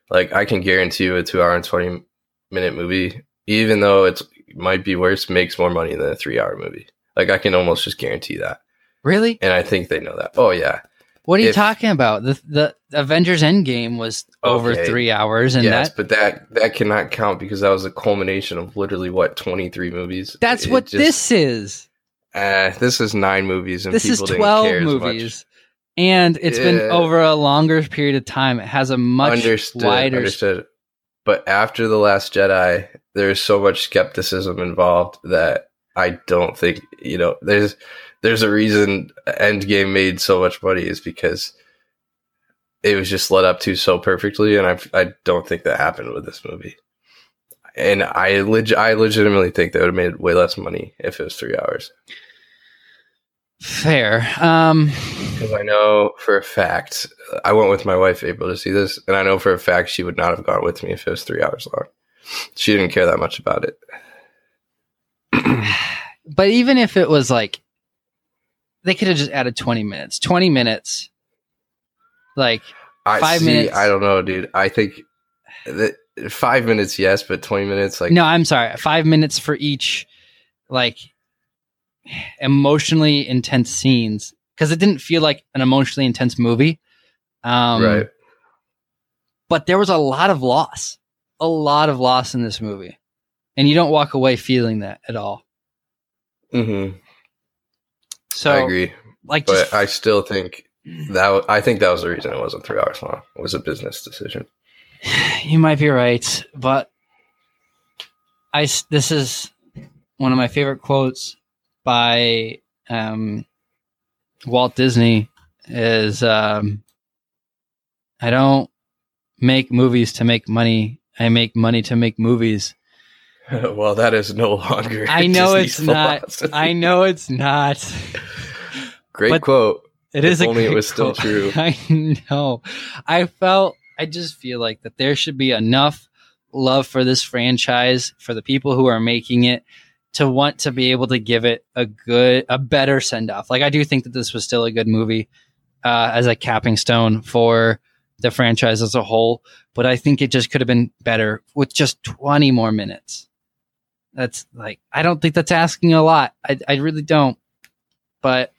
Like I can guarantee you, a two hour and twenty minute movie, even though it's might be worse, makes more money than a three hour movie. Like I can almost just guarantee that,
Really?
and I think they know that. Oh yeah,
What are you
If-
talking about? The the Avengers Endgame was over three hours, and
yes,
that
but that that cannot count because that was a culmination of literally what twenty three movies.
that's
It
what
just-
this is.
Uh, this is nine movies, and
This is twelve movies, and it's been over a longer period of time. It has a much
understood,
wider.
understood. But after the Last Jedi, there's so much skepticism involved that I don't think you know. There's there's a reason Endgame made so much money is because it was just led up to so perfectly, and I I don't think that happened with this movie. And I leg- I legitimately think they would have made way less money if it was three hours.
Fair. Um,
Because I know for a fact, I went with my wife April to see this, and I know for a fact she would not have gone with me if it was three hours long. She didn't care that much about it.
but even if it was like, they could have just added twenty minutes. Twenty minutes, like
I
Five
see,
minutes.
I don't know, dude. I think that five minutes, yes, but twenty minutes, like
no, I'm sorry, five minutes for each, like emotionally intense scenes because it didn't feel like an emotionally intense movie. Um,
right?
but there was a lot of loss, a lot of loss in this movie, and you don't walk away feeling that at all.
hmm
So,
I agree,
like,
but
just,
I still think that I think that was the reason it wasn't three hours long. It was a business decision.
you might be right, but I this is one of my favorite quotes by um, Walt Disney is um, I don't make movies to make money. I make money to make movies.
well, that is no longer.
I know
Disney's
it's not. I know it's not.
Great
but-
quote.
It
If
is a
only it
great
was still true.
I know. I felt. I just feel like that there should be enough love for this franchise for the people who are making it to want to be able to give it a good, a better send off. Like I do think that this was still a good movie uh, as a capping stone for the franchise as a whole, but I think it just could have been better with just twenty more minutes. That's like I don't think that's asking a lot. I I really don't. But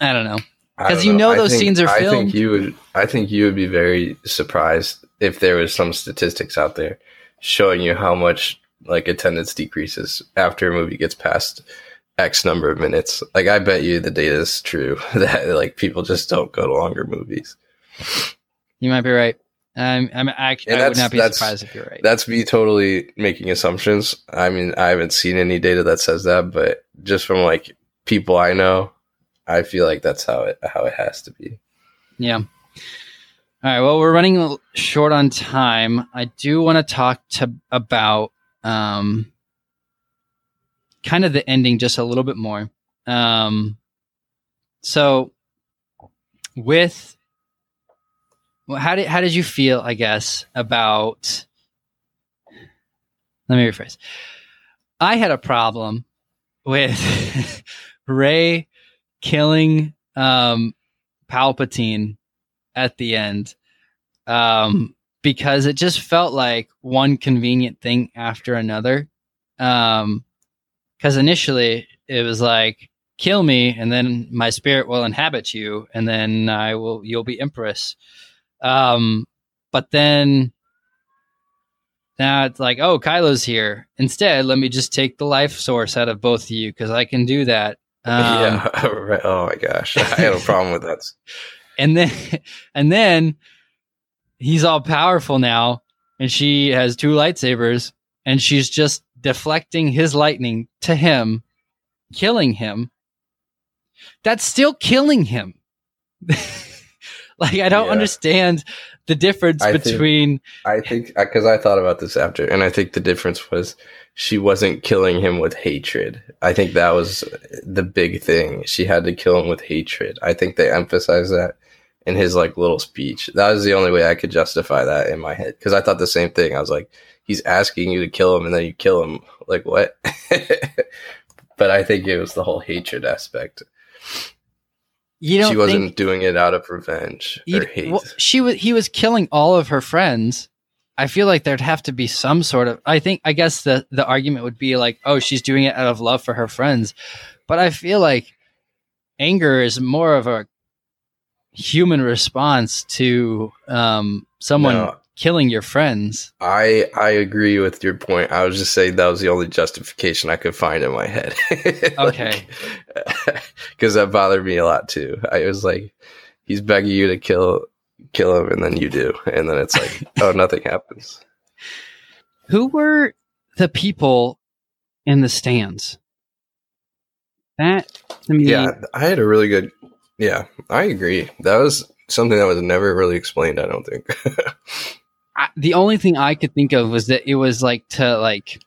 I don't know.
Because
you know those
think-
scenes are filmed.
I think you would. I think you would be very surprised if there was some statistics out there showing you how much like attendance decreases after a movie gets past X number of minutes. Like I bet you the data is true that like people just don't go to longer movies.
You might be right. Um, I'm actually, I would not be surprised if you're right.
That's me totally making assumptions. I mean, I haven't seen any data that says that, but just from like people I know, I feel like that's how it how it has to be.
Yeah. All right. Well, we're running short on time. I do want to talk to about um, kind of the ending just a little bit more. Um, so, with well, how did how did you feel? I guess about. Let me rephrase. I had a problem with Rey killing um, Palpatine at the end um, because it just felt like one convenient thing after another. Because initially it was like, kill me, and then my spirit will inhabit you, and then I will, you'll be Empress. Um, but then now it's like, oh, Kylo's here. Instead, let me just take the life source out of both of you because I can do that. Um,
yeah. Oh my gosh. I have a problem with that.
and then and then he's all powerful now and she has two lightsabers and she's just deflecting his lightning to him killing him that's still killing him like i don't
Yeah.
understand the difference
I think-
between
I think uh, because I thought about this after, and I think the difference was she wasn't killing him with hatred. I think that was the big thing. She had to kill him with hatred. I think they emphasized that in his like little speech. That was the only way I could justify that in my head because I thought the same thing. I was like, he's asking you to kill him, and then you kill him. Like what? but I think it was the whole hatred aspect.
You don't
She wasn't
think
doing it out of revenge or hate.
well, she was he was killing all of her friends i feel like there'd have to be some sort of i think i guess the the argument would be like oh she's doing it out of love for her friends but i feel like anger is more of a human response to um someone
No.
Killing your friends
I I agree with your point. I was just saying that was the only justification I could find in my head.
Okay.
because that bothered me a lot too. I was like, he's begging you to kill kill him, and then you do, and then it's like, oh, nothing happens.
who were the people in the stands that to me
Yeah, I had a really good. Yeah, I agree. That was something that was never really explained. I don't think.
I, the only thing I could think of was that it was like to like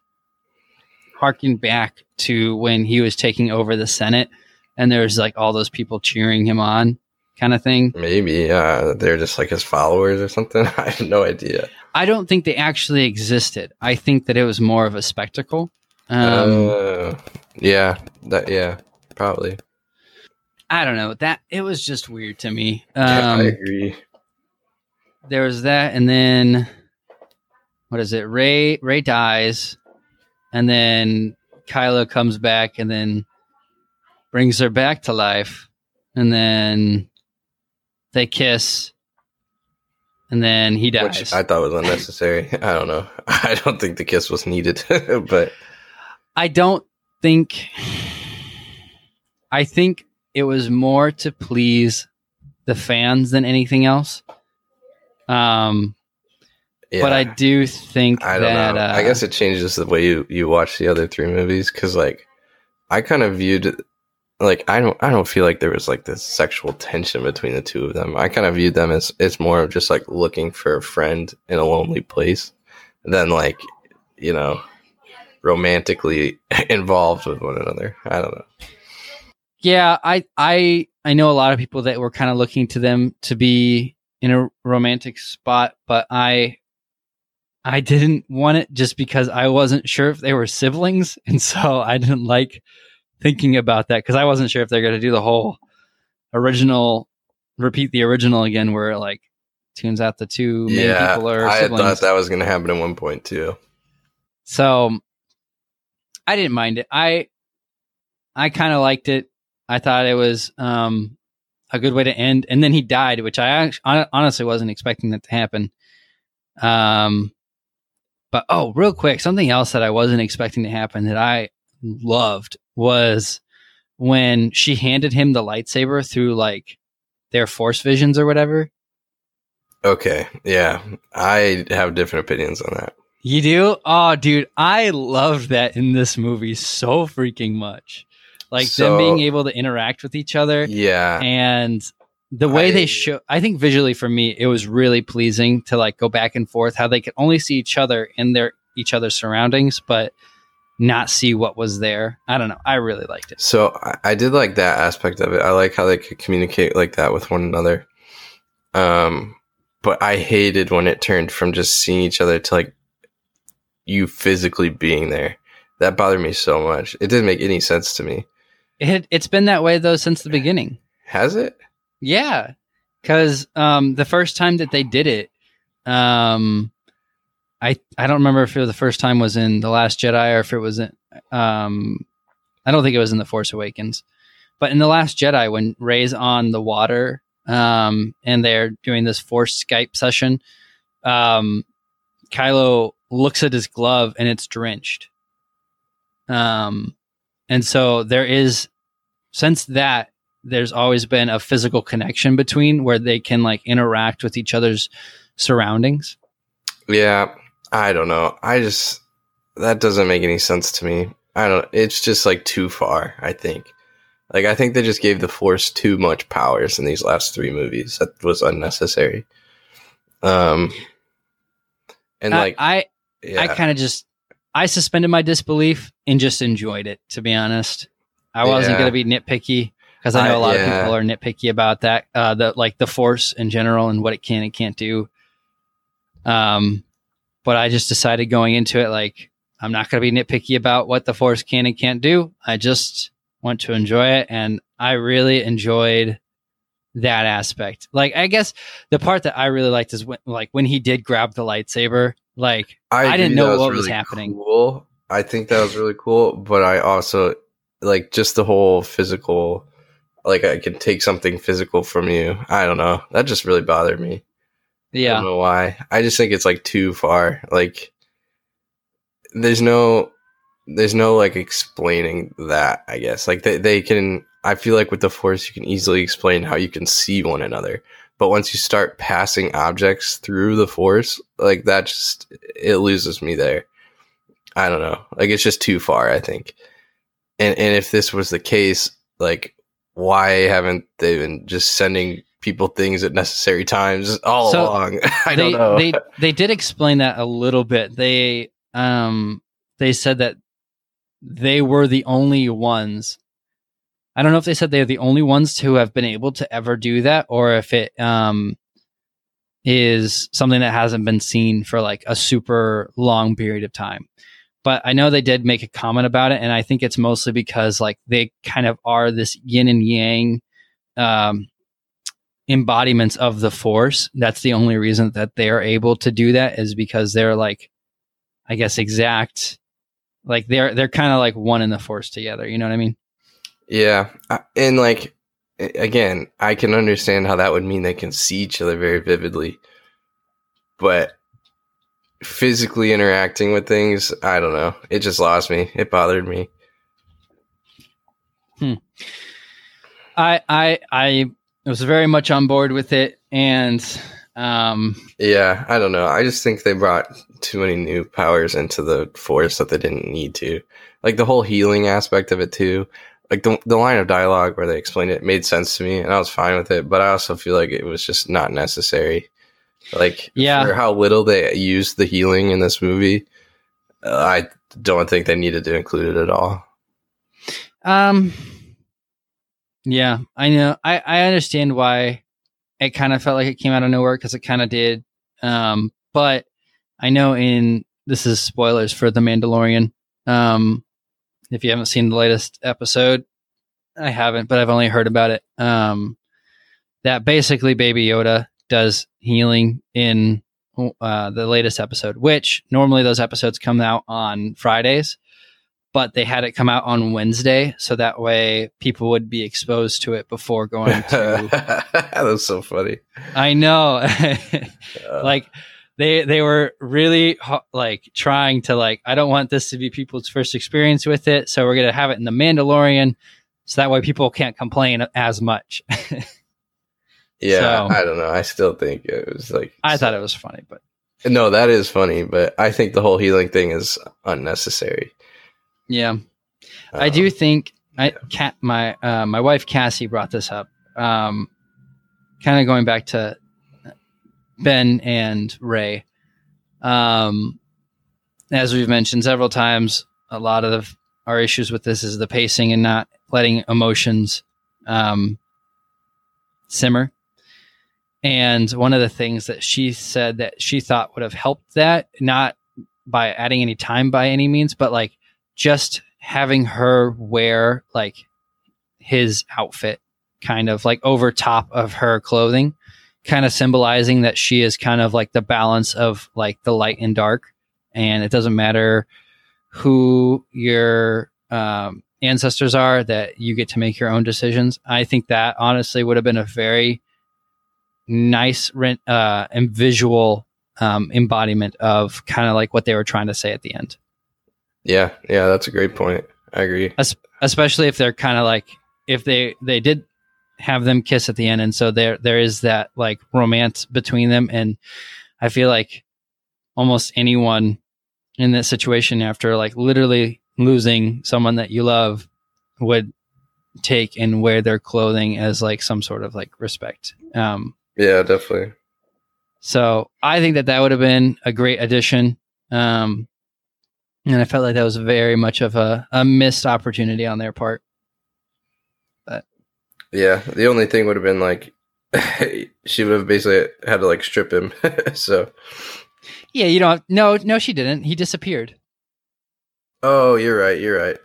harken back to when he was taking over the Senate and there's like all those people cheering him on kind of thing.
Maybe uh, they're just like his followers or something. I have no idea.
I don't think they actually existed. I think that it was more of a spectacle. Um,
uh, yeah, that yeah, probably.
I don't know that it was just weird to me.
Yeah, I
Um,
agree.
There was that, and then what is it? Rey Rey dies, and then Kylo comes back, and then brings her back to life, and then they kiss, and then he dies.
Which I thought was unnecessary. I don't know. I don't think the kiss was needed, but
I don't think. I think it was more to please the fans than anything else. Um,
Yeah,
but I do think
I don't
that
know.
uh,
I guess it changes the way you you watch the other three movies because like I kind of viewed like I don't I don't feel like there was like this sexual tension between the two of them. I kind of viewed them as it's more of just like looking for a friend in a lonely place than like you know romantically involved with one another. I don't know.
yeah, I I I know a lot of people that were kind of looking to them to be in a romantic spot, but I I didn't want it just because I wasn't sure if they were siblings, and so I didn't like thinking about that because I wasn't sure if they're going to do the whole original repeat the original again, where it, like tunes out the two main
yeah,
people are
I
siblings.
thought that was going to happen at one point too.
So I didn't mind it. I I kind of liked it. I thought it was um, a good way to end. And then he died, which I honestly wasn't expecting that to happen. Um, but oh, real quick, something else that I wasn't expecting to happen that I loved was when she handed him the lightsaber through like their force visions or whatever.
Okay, yeah, I have different opinions on that.
You do? Oh, dude, I loved that in this movie so freaking much. Like
So-
them being able to interact with each other
Yeah,
and the way
I-
they show I think visually for me it was really pleasing to like go back and forth how they could only see each other in their each other's surroundings but not see what was there. I don't know. I really liked it.
So I, I did like that aspect of it. I like how they could communicate like that with one another. Um, but I hated when it turned from just seeing each other to like you physically being there. That bothered me so much. It didn't make any sense to me.
It it's been that way though since the beginning.
Has it?
Yeah, because um, the first time that they did it, um, I I don't remember if it was the first time was in the Last Jedi or if it was in. Um, I don't think it was in the Force Awakens, but in the Last Jedi when Rey's on the water, um, and they're doing this Force Skype session, um, Kylo looks at his glove and it's drenched. Um, and so there is since that there's always been a physical connection between where they can like interact with each other's surroundings.
Yeah, I don't know. I just that doesn't make any sense to me. I don't. It's just like too far. I think. Like I think they just gave the Force too much powers in these last three movies. That was unnecessary. Um, and
I-
like
I
yeah,
I kind of just I suspended my disbelief and just enjoyed it. To be honest, I wasn't
Yeah.
going to be nitpicky because I know
I-
a lot
yeah.
of people are nitpicky about that. Uh, the like the Force in general and what it can and can't do. Um, but I just decided going into it like I'm not going to be nitpicky about what the Force can and can't do. I just want to enjoy it, and I really enjoyed that aspect. Like I guess the part that I really liked is when like when he did grab the lightsaber. Like I didn't know what was happening.
Cool. I think that was really cool, but I also like just the whole physical. Like I can take something physical from you. I don't know. That just really bothered me. I
yeah,
don't know why. I just think it's like too far. Like there's no there's no like explaining that, I guess. Like they they can I feel like with the force you can easily explain how you can see one another. But once you start passing objects through the force, like that just it loses me there. I don't know. Like it's just too far, I think. And and if this was the case, like why haven't they been just sending people things at necessary times all
So,
along? I
they
don't know.
they they did explain that a little bit. They um they said that they were the only ones. I don't know if they said they're the only ones to have been able to ever do that, or if it um is something that hasn't been seen for like a super long period of time. But I know they did make a comment about it, and I think it's mostly because like they kind of are this yin and yang um, embodiments of the force. That's the only reason that they are able to do that is because they're like, I guess, exact. Like they're they're kind of like one in the force together. You know what I mean?
Yeah, and like again, I can understand how that would mean they can see each other very vividly, but physically interacting with things, I don't know. It just lost me. It bothered me.
I I I was very much on board with it, and Um,
Yeah, I don't know. I just think they brought too many new powers into the force that they didn't need to. Like the whole healing aspect of it too. Like the the line of dialogue where they explained it made sense to me, and I was fine with it. But I also feel like it was just not necessary. Like
Yeah.
for how little they used the healing in this movie, uh, I don't think they needed to include it at all.
um, yeah, I know. I I understand why it kind of felt like it came out of nowhere because it kind of did. Um, but I know in this is spoilers for the Mandalorian. Um, if you haven't seen the latest episode, I haven't, but I've only heard about it. Um, that basically Baby Yoda does healing in uh, the latest episode, which normally those episodes come out on Fridays, but they had it come out on Wednesday, so that way people would be exposed to it before going to.
that was so funny.
I know,
Uh,
like they they were really like trying to like I don't want this to be people's first experience with it, so we're gonna have it in the Mandalorian, so that way people can't complain as much.
yeah,
so-
I don't know. I still think it was like
I thought it was funny, but
No, that is funny, but I think the whole healing thing is unnecessary.
yeah. I
Um,
do think I cat my uh, my wife Cassie brought this up. Um, kind of going back to Ben and Rey. Um, as we've mentioned several times, a lot of our issues with this is the pacing and not letting emotions um, simmer. And one of the things that she said that she thought would have helped that, not by adding any time by any means, but like just having her wear like his outfit kind of like over top of her clothing kind of symbolizing that she is kind of like the balance of like the light and dark and it doesn't matter who your um, ancestors are that you get to make your own decisions i think that honestly would have been a very nice rent uh, and visual um, embodiment of kind of like what they were trying to say at the end
Yeah, yeah, that's a great point. I agree.
especially if they're kind of like if they they did have them kiss at the end and so there there is that like romance between them and i feel like almost anyone in that situation after like literally losing someone that you love would take and wear their clothing as like some sort of like respect um
Yeah, definitely.
so I think that that would have been a great addition. Um, and I felt like that was very much of a, a missed opportunity on their part.
Yeah, the only thing would have been like she would have basically had to like strip him. so,
Yeah, you don't. No, no, she didn't. He disappeared.
oh, you're right. You're right.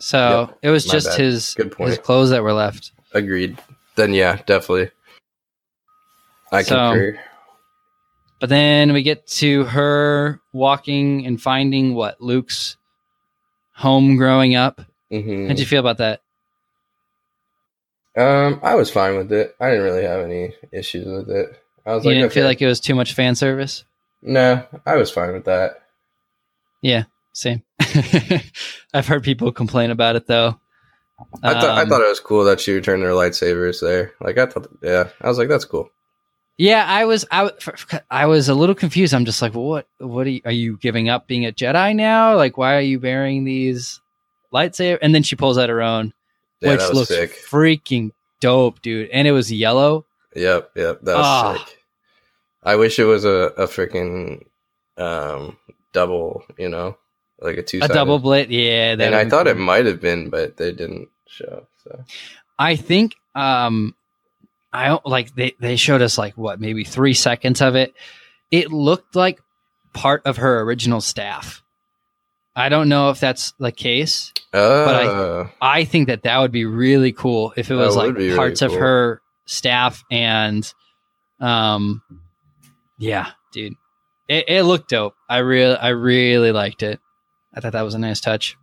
So
Yep,
it was just
bad.
his
Good point.
his clothes that were left.
Agreed. Then yeah, definitely. I
So-
concur.
But then we get to her walking and finding what Luke's home growing up.
hmm
How'd you feel about that?
Um, I was fine with it. I didn't really have any issues with it. I was
You
like,
didn't feel like it was too much fan service?
no, I was fine with that.
Yeah, same. I've heard people complain about it though.
I thought I
Um,
thought it was cool that she returned their lightsabers there. Like I thought, yeah, I was like, that's cool.
Yeah, I was I, I was a little confused. I'm just like, what what are you, are you giving up being a Jedi now? Like, why are you bearing these lightsaber? And then she pulls out her own,
Yeah,
which looks
sick.
freaking dope, dude. And it was yellow.
Yep, yep, that was
Ah.
sick. I wish it was a a freaking um double, you know, like a two
A double blade. Yeah,
And I thought it might have been, but they didn't show. So
I think um I don't like they they showed us like what maybe 3 seconds of it. It looked like part of her original staff. I don't know if that's the case.
uh,
I I think that that would be really cool if it was like
be really
parts of
cool.
her staff and um yeah, dude. It, it looked dope. I really I really liked it. I thought that was a nice touch.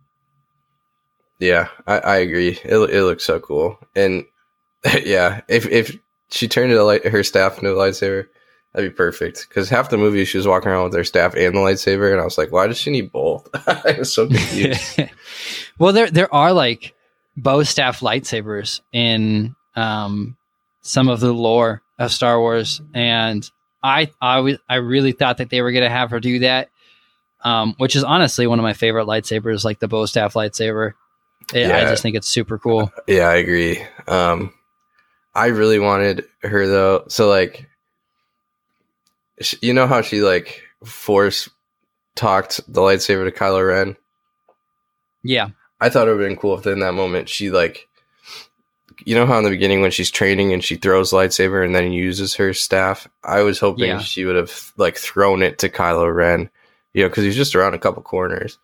yeah, I, I agree. It it looks so cool, and yeah, if if she turned it her staff into a lightsaber, that'd be perfect. Because half the movie she was walking around with her staff and the lightsaber, and I was like, why does she need both? I was so confused.
well, there there are like bow staff lightsabers in um, some of the lore of Star Wars, and I I I really thought that they were gonna have her do that, um, which is honestly one of my favorite lightsabers, like the bow staff lightsaber. It- I just think it's super cool.
Yeah, I agree. Um, I really wanted her though. So like, you know how she like force talked the lightsaber to Kylo Ren.
Yeah,
I thought it would have been cool if in that moment she like, you know how in the beginning when she's training and she throws lightsaber and then uses her staff. I was hoping
Yeah.
she would have like thrown it to Kylo Ren, you know, because he's just around a couple corners.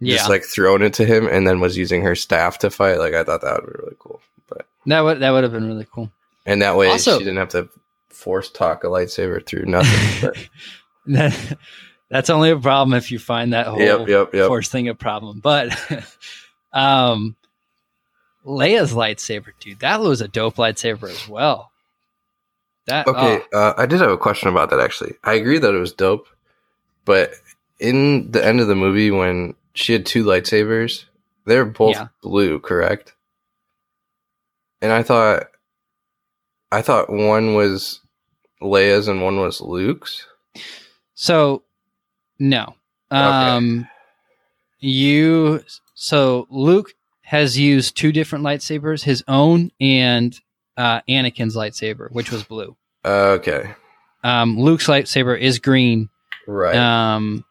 yeah.
Just like thrown it to him and then was using her staff to fight. Like I thought that would be really cool. But
that would that would have been really cool.
and that way
Also-
she didn't have to force talk a lightsaber through nothing.
That, that's only a problem if you find that whole
yep, yep, yep.
force thing a problem. But um Leia's lightsaber, dude, that was a dope lightsaber as well. That
Okay,
oh,
uh, I did have a question about that actually. I agree that it was dope, but in the end of the movie when she had two lightsabers, they're both
Yeah.
blue, correct? And I thought I thought one was Leia's and one was Luke's.
so no. Um you so Luke has used two different lightsabers, his own and uh Anakin's lightsaber, which was blue.
Okay.
Um Luke's lightsaber is green.
Right.
Um,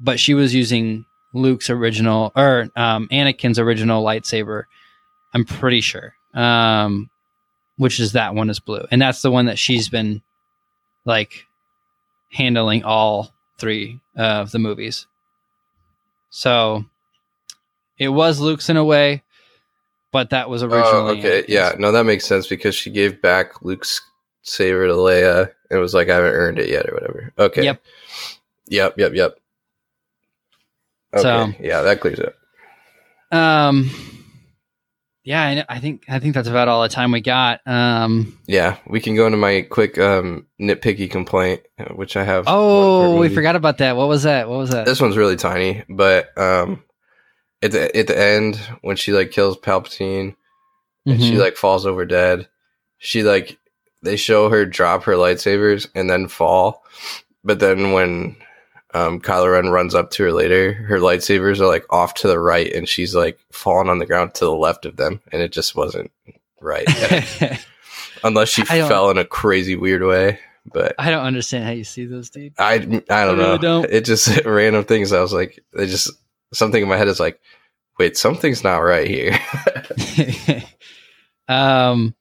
but she was using Luke's original or um, Anakin's original lightsaber. I'm pretty sure. Um, which is that one is blue, and that's the one that she's been like handling all three of the movies. So it was Luke's in a way, but that was originally.
Oh, okay. Yeah, no, that makes sense because she gave back Luke's saber to Leia. And it was like I haven't earned it yet, or whatever. Okay.
Yep.
Yep. Yep. Yep. Okay.
So-
yeah, that clears it.
Um. Yeah, I, I think I think that's about all the time we got. Um.
Yeah, we can go into my quick um, nitpicky complaint, which I have.
Oh, we forgot about that. What was that? What was that?
This one's really tiny, but um, at the at the end when she like kills Palpatine and she
Mhm.
like falls over dead, she like they show her drop her lightsabers and then fall, but then when um, Kylo Ren runs up to her later, her lightsabers are like off to the right, and she's like falling on the ground to the left of them, and it just wasn't right. Unless she fell in a crazy weird way, but
I don't understand how you see those, dude.
I I don't
I really
know.
don't.
It just random things. I was like, they just something in my head is like, wait, something's not right here.
um,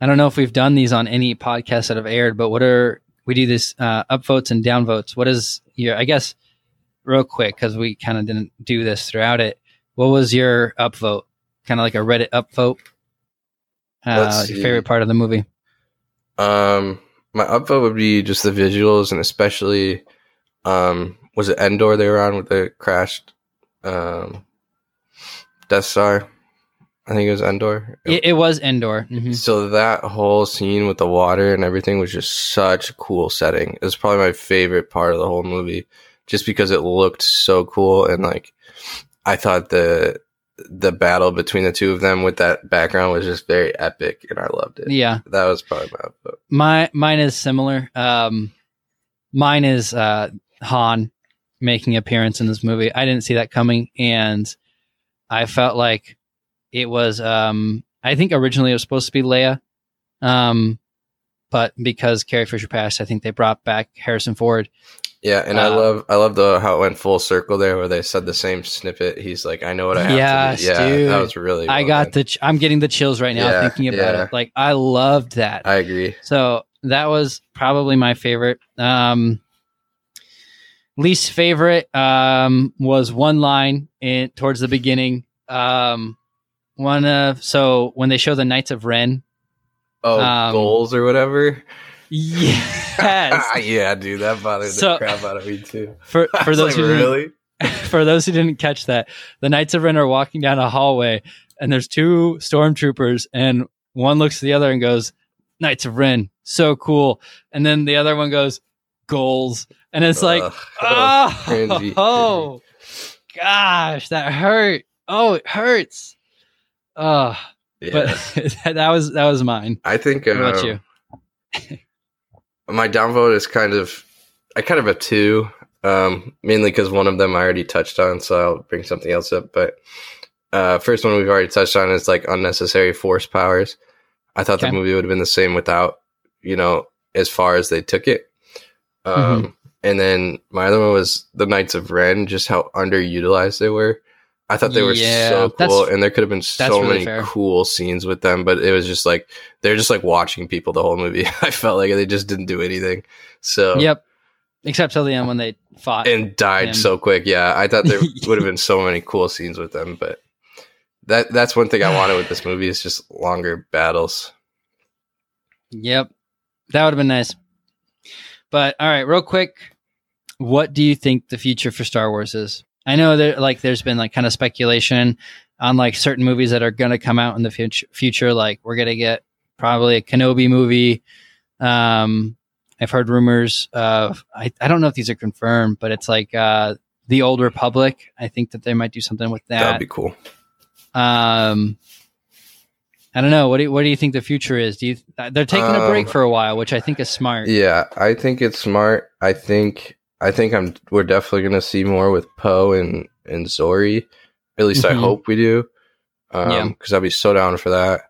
I don't know if we've done these on any podcasts that have aired, but what are we do this uh, upvotes and downvotes? What is your? I guess real quick because we kind of didn't do this throughout it. What was your upvote? Kind of like a Reddit upvote. Uh, your favorite part of the movie?
um, my upvote would be just the visuals and especially, um, was it Endor they were on with the crashed, um, Death Star? I think it was Endor.
It, it was Endor. Mhm.
So that whole scene with the water and everything was just such a cool setting. It was probably my favorite part of the whole movie, just because it looked so cool and like I thought the the battle between the two of them with that background was just very epic, and I loved it.
Yeah,
That was probably my vote.
My mine is similar. Um, mine is uh, Han making appearance in this movie. I didn't see that coming, and I felt like it was. Um, I think originally it was supposed to be Leia, um, but because Carrie Fisher passed, I think they brought back Harrison Ford.
Yeah, and I
Um,
love I love the how it went full circle there, where they said the same snippet. He's like, "I know what I have
Yes,
to do." Yeah,
dude.
that was really.
I
well
got
done.
the. Ch- I'm getting the chills right now
Yeah,
thinking about
yeah.
it. Like I loved that.
I agree.
So that was probably my favorite. Um, least favorite um, was one line in towards the beginning. Um, one of so when they show the Knights of Ren.
Oh,
Um,
goals or whatever.
Yes.
yeah, dude, that bothered
So-
the crap out of me too.
for for those
like,
who didn't,
really.
for those who didn't catch that, the Knights of Ren are walking down a hallway, and there's two stormtroopers, and one looks at the other and goes, "Knights of Ren, so cool," and then the other one goes, "Goals," and it's like,
Ugh.
oh,
cringy,
oh, gosh, that hurt. Oh, it hurts. Oh,
yeah.
but that was that was mine.
I think
about
um,
you?
my downvote is kind of I kind of have two, um, mainly because one of them I already touched on, so I'll bring something else up. But uh, first one we've already touched on is like unnecessary force powers. I thought
Okay.
the movie would have been the same without, you know, as far as they took it. Um,
Mm-hmm.
And then my other one was the Knights of Ren, just how underutilized they were. I thought they were
Yeah,
so cool, and there could have been so
really
many
fair.
cool scenes with them, but it was just like they're just like watching people the whole movie. I felt like they just didn't do anything. So
Yep. Except till the end when they fought.
and died
him.
so quick. Yeah, I thought there would have been so many cool scenes with them, but that that's one thing I wanted with this movie is just longer battles.
Yep. That would have been nice. But all right, real quick, what do you think the future for Star Wars is? I know that like there's been like kind of speculation on like certain movies that are going to come out in the future future like we're going to get probably a Kenobi movie. Um I've heard rumors of I, I don't know if these are confirmed, but it's like uh the Old Republic. I think that they might do something with that.
That'd be cool.
Um, I don't know. What do you, what do you think the future is? Do you they're taking a break
Um,
for a while, which I think is smart.
Yeah, I think it's smart. I think I think I'm we're definitely gonna see more with Poe and and Zorii. At least I
Mhm.
hope we do. Um,
Yeah.
because I'd be so down for that.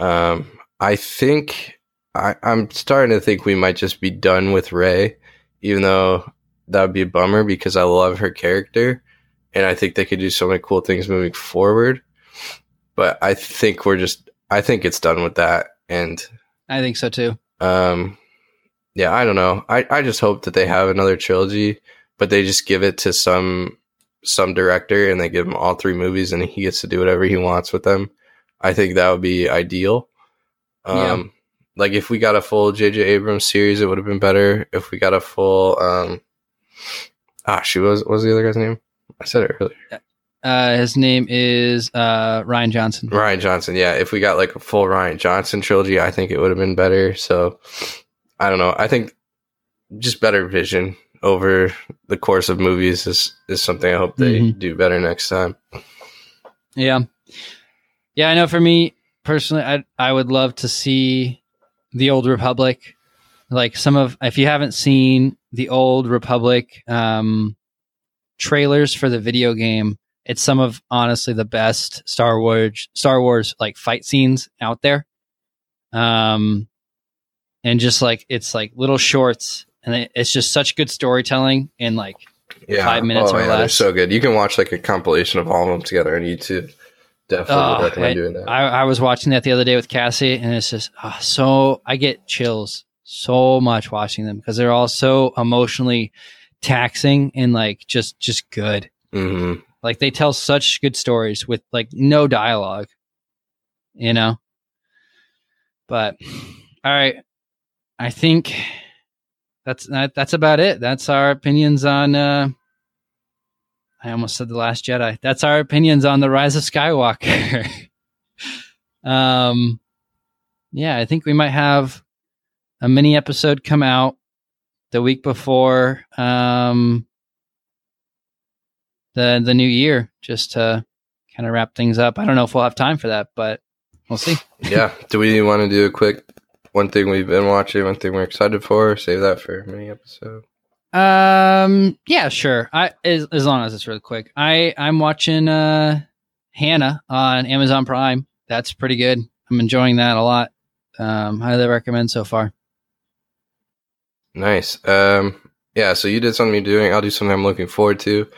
Um, I think I, I'm starting to think we might just be done with Rey, even though that would be a bummer because I love her character, and I think they could do so many cool things moving forward. But I think we're just I think it's done with that, and
I think so too.
um, yeah, I don't know. I, I just hope that they have another trilogy, but they just give it to some some director and they give him all three movies and he gets to do whatever he wants with them. I think that would be ideal. Um,
Yeah.
like if we got a full J.J. Abrams series, it would have been better. If we got a full, um, ah, she was what was the other guy's name? I said it earlier.
Uh, his name is uh, Rian Johnson.
Rian Johnson. Yeah, if we got like a full Rian Johnson trilogy, I think it would have been better. So I don't know. I think just better vision over the course of movies is is something I hope they
Mhm.
do better next time.
Yeah, yeah. I know. For me personally, I I would love to see the Old Republic. Like some of, if you haven't seen the Old Republic um, trailers for the video game, it's some of honestly the best Star Wars Star Wars like fight scenes out there. Um, and just like it's like little shorts, and it's just such good storytelling and like
Yeah,
Five minutes or
they're
less.
so good. You can watch like a compilation of all of them together on YouTube. Definitely
Oh,
recommend
I-
doing that.
I, I was watching that the other day with Cassie, and it's just ah, so I get chills so much watching them because they're all so emotionally taxing and like just just good.
hmm
Like they tell such good stories with like no dialogue, you know. But all right, I think that's that, that's about it. That's our opinions on. uh I almost said the Last Jedi. That's our opinions on the Rise of Skywalker. um, yeah, I think we might have a mini episode come out the week before um the the new year, just to kind of wrap things up. I don't know if we'll have time for that, but we'll see.
yeah. Do we want to do a quick one thing we've been watching, one thing we're excited for? Save that for a mini episode.
Um, yeah, sure. I as, as long as it's really quick. I I'm watching uh Hanna on Amazon Prime. That's pretty good. I'm enjoying that a lot. Um, highly recommend so far.
Nice. Um, yeah, so you did something you're doing. I'll do something I'm looking forward to.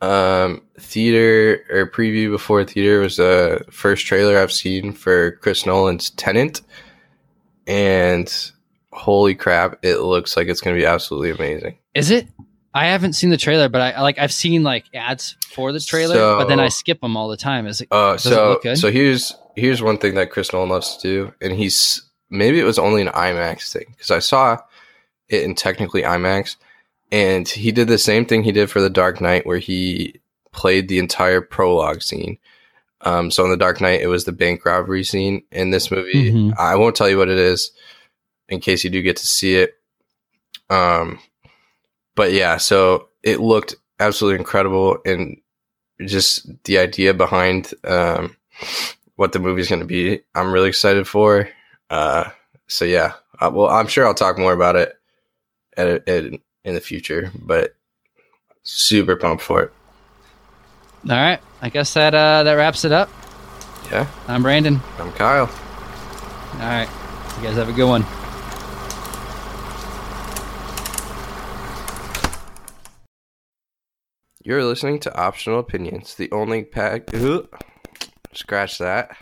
Um, theater or preview before theater was the first trailer I've seen for Chris Nolan's Tenet. And holy crap, it looks like it's going to be absolutely amazing.
Is it? I haven't seen the trailer, but I like I've seen like ads for the trailer,
So-
but then I skip them all the time. Is it?
Uh,
it
so
good?
so here's here's one thing that Chris Nolan loves to do, and he's maybe it was only an IMAX thing because I saw it in technically IMAX, and he did the same thing he did for the Dark Knight, where he played the entire prologue scene. Um, so in the Dark Knight, it was the bank robbery scene. In this movie,
Mhm.
I won't tell you what it is, in case you do get to see it. Um, but yeah, so it looked absolutely incredible, and just the idea behind um, what the movie's going to be, I'm really excited for. Uh, so yeah, Uh, well, I'm sure I'll talk more about it at, at, in the future, but super pumped for it.
All right. I guess that uh, that wraps it up.
Yeah.
I'm Brandon.
I'm Kyle.
All right. You guys have a good one.
You're listening to Optional Opinions, the only pack. Scratch that.